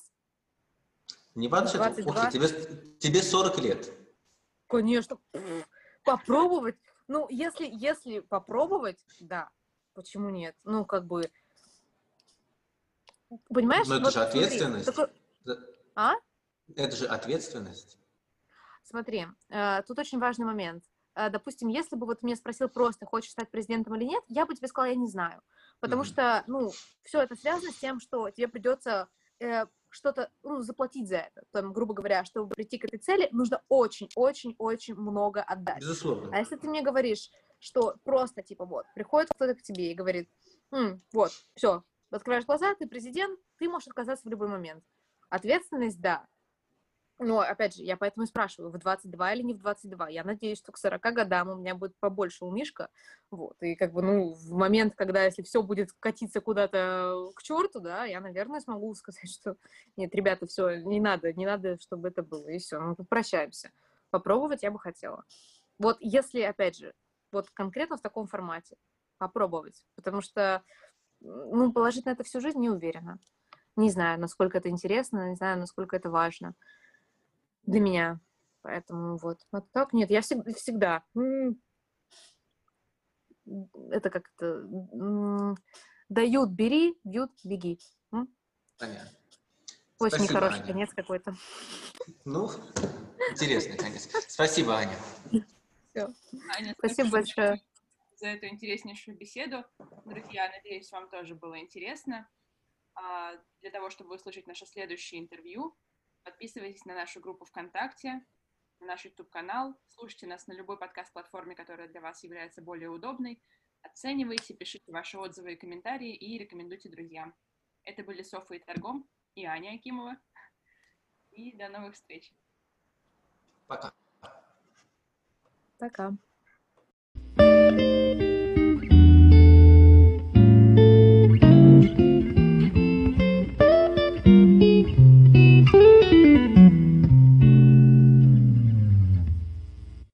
Не важно, что это-
22.
окей, тебе, тебе 40 лет.
Конечно, попробовать. Ну, если, если попробовать, да, почему нет? Ну, как бы... Понимаешь?
Но это
вот
же
смотри,
ответственность.
такой-. А?
Это же ответственность.
Смотри, э, тут очень важный момент. Э, Допустим, если бы вот мне спросил просто, хочешь стать президентом или нет, я бы тебе сказала, я не знаю. Потому
Мгм.
что, ну, все это связано с тем, что тебе придется э, что-то, ну, заплатить за это. Там, грубо говоря, чтобы прийти к этой цели, нужно очень-очень-очень много отдать.
Безусловно.
А если ты мне говоришь, что просто, типа, вот, приходит кто-то к тебе и говорит, «М, вот, все, открываешь глаза, ты президент, ты можешь отказаться в любой момент. Ответственность, да. Но, опять же, я поэтому и спрашиваю, в 22 или не в 22. Я надеюсь, что к 40 годам у меня будет побольше у Мишка. Вот. И как бы, ну, в момент, когда, если все будет катиться куда-то к черту, да, я, наверное, смогу сказать, что нет, ребята, все, не надо, не надо, чтобы это было. И все, мы попрощаемся. Попробовать я бы хотела. Вот если, опять же, вот конкретно в таком формате попробовать, потому что, ну, положить на это всю жизнь не уверена. Не знаю, насколько это интересно, не знаю, насколько это важно для меня. Поэтому вот. Вот так нет, я всегда, всегда это как-то дают, бери, бьют, беги.
Понятно.
Очень
Спасибо,
нехороший
Аня.
конец какой-то.
Ну, интересный конец. Спасибо, Аня.
Аня,
Спасибо большое.
за эту интереснейшую беседу. Друзья, надеюсь, вам тоже было интересно. А, Для того, чтобы услышать наше следующее интервью, подписывайтесь на нашу группу ВКонтакте, на наш YouTube-канал, слушайте нас на любой подкаст-платформе, которая для вас является более удобной, оценивайте, пишите ваши отзывы и комментарии и рекомендуйте друзьям. Это были Софа и Торгом и Аня Акимова. И до новых встреч.
Пока.
Пока.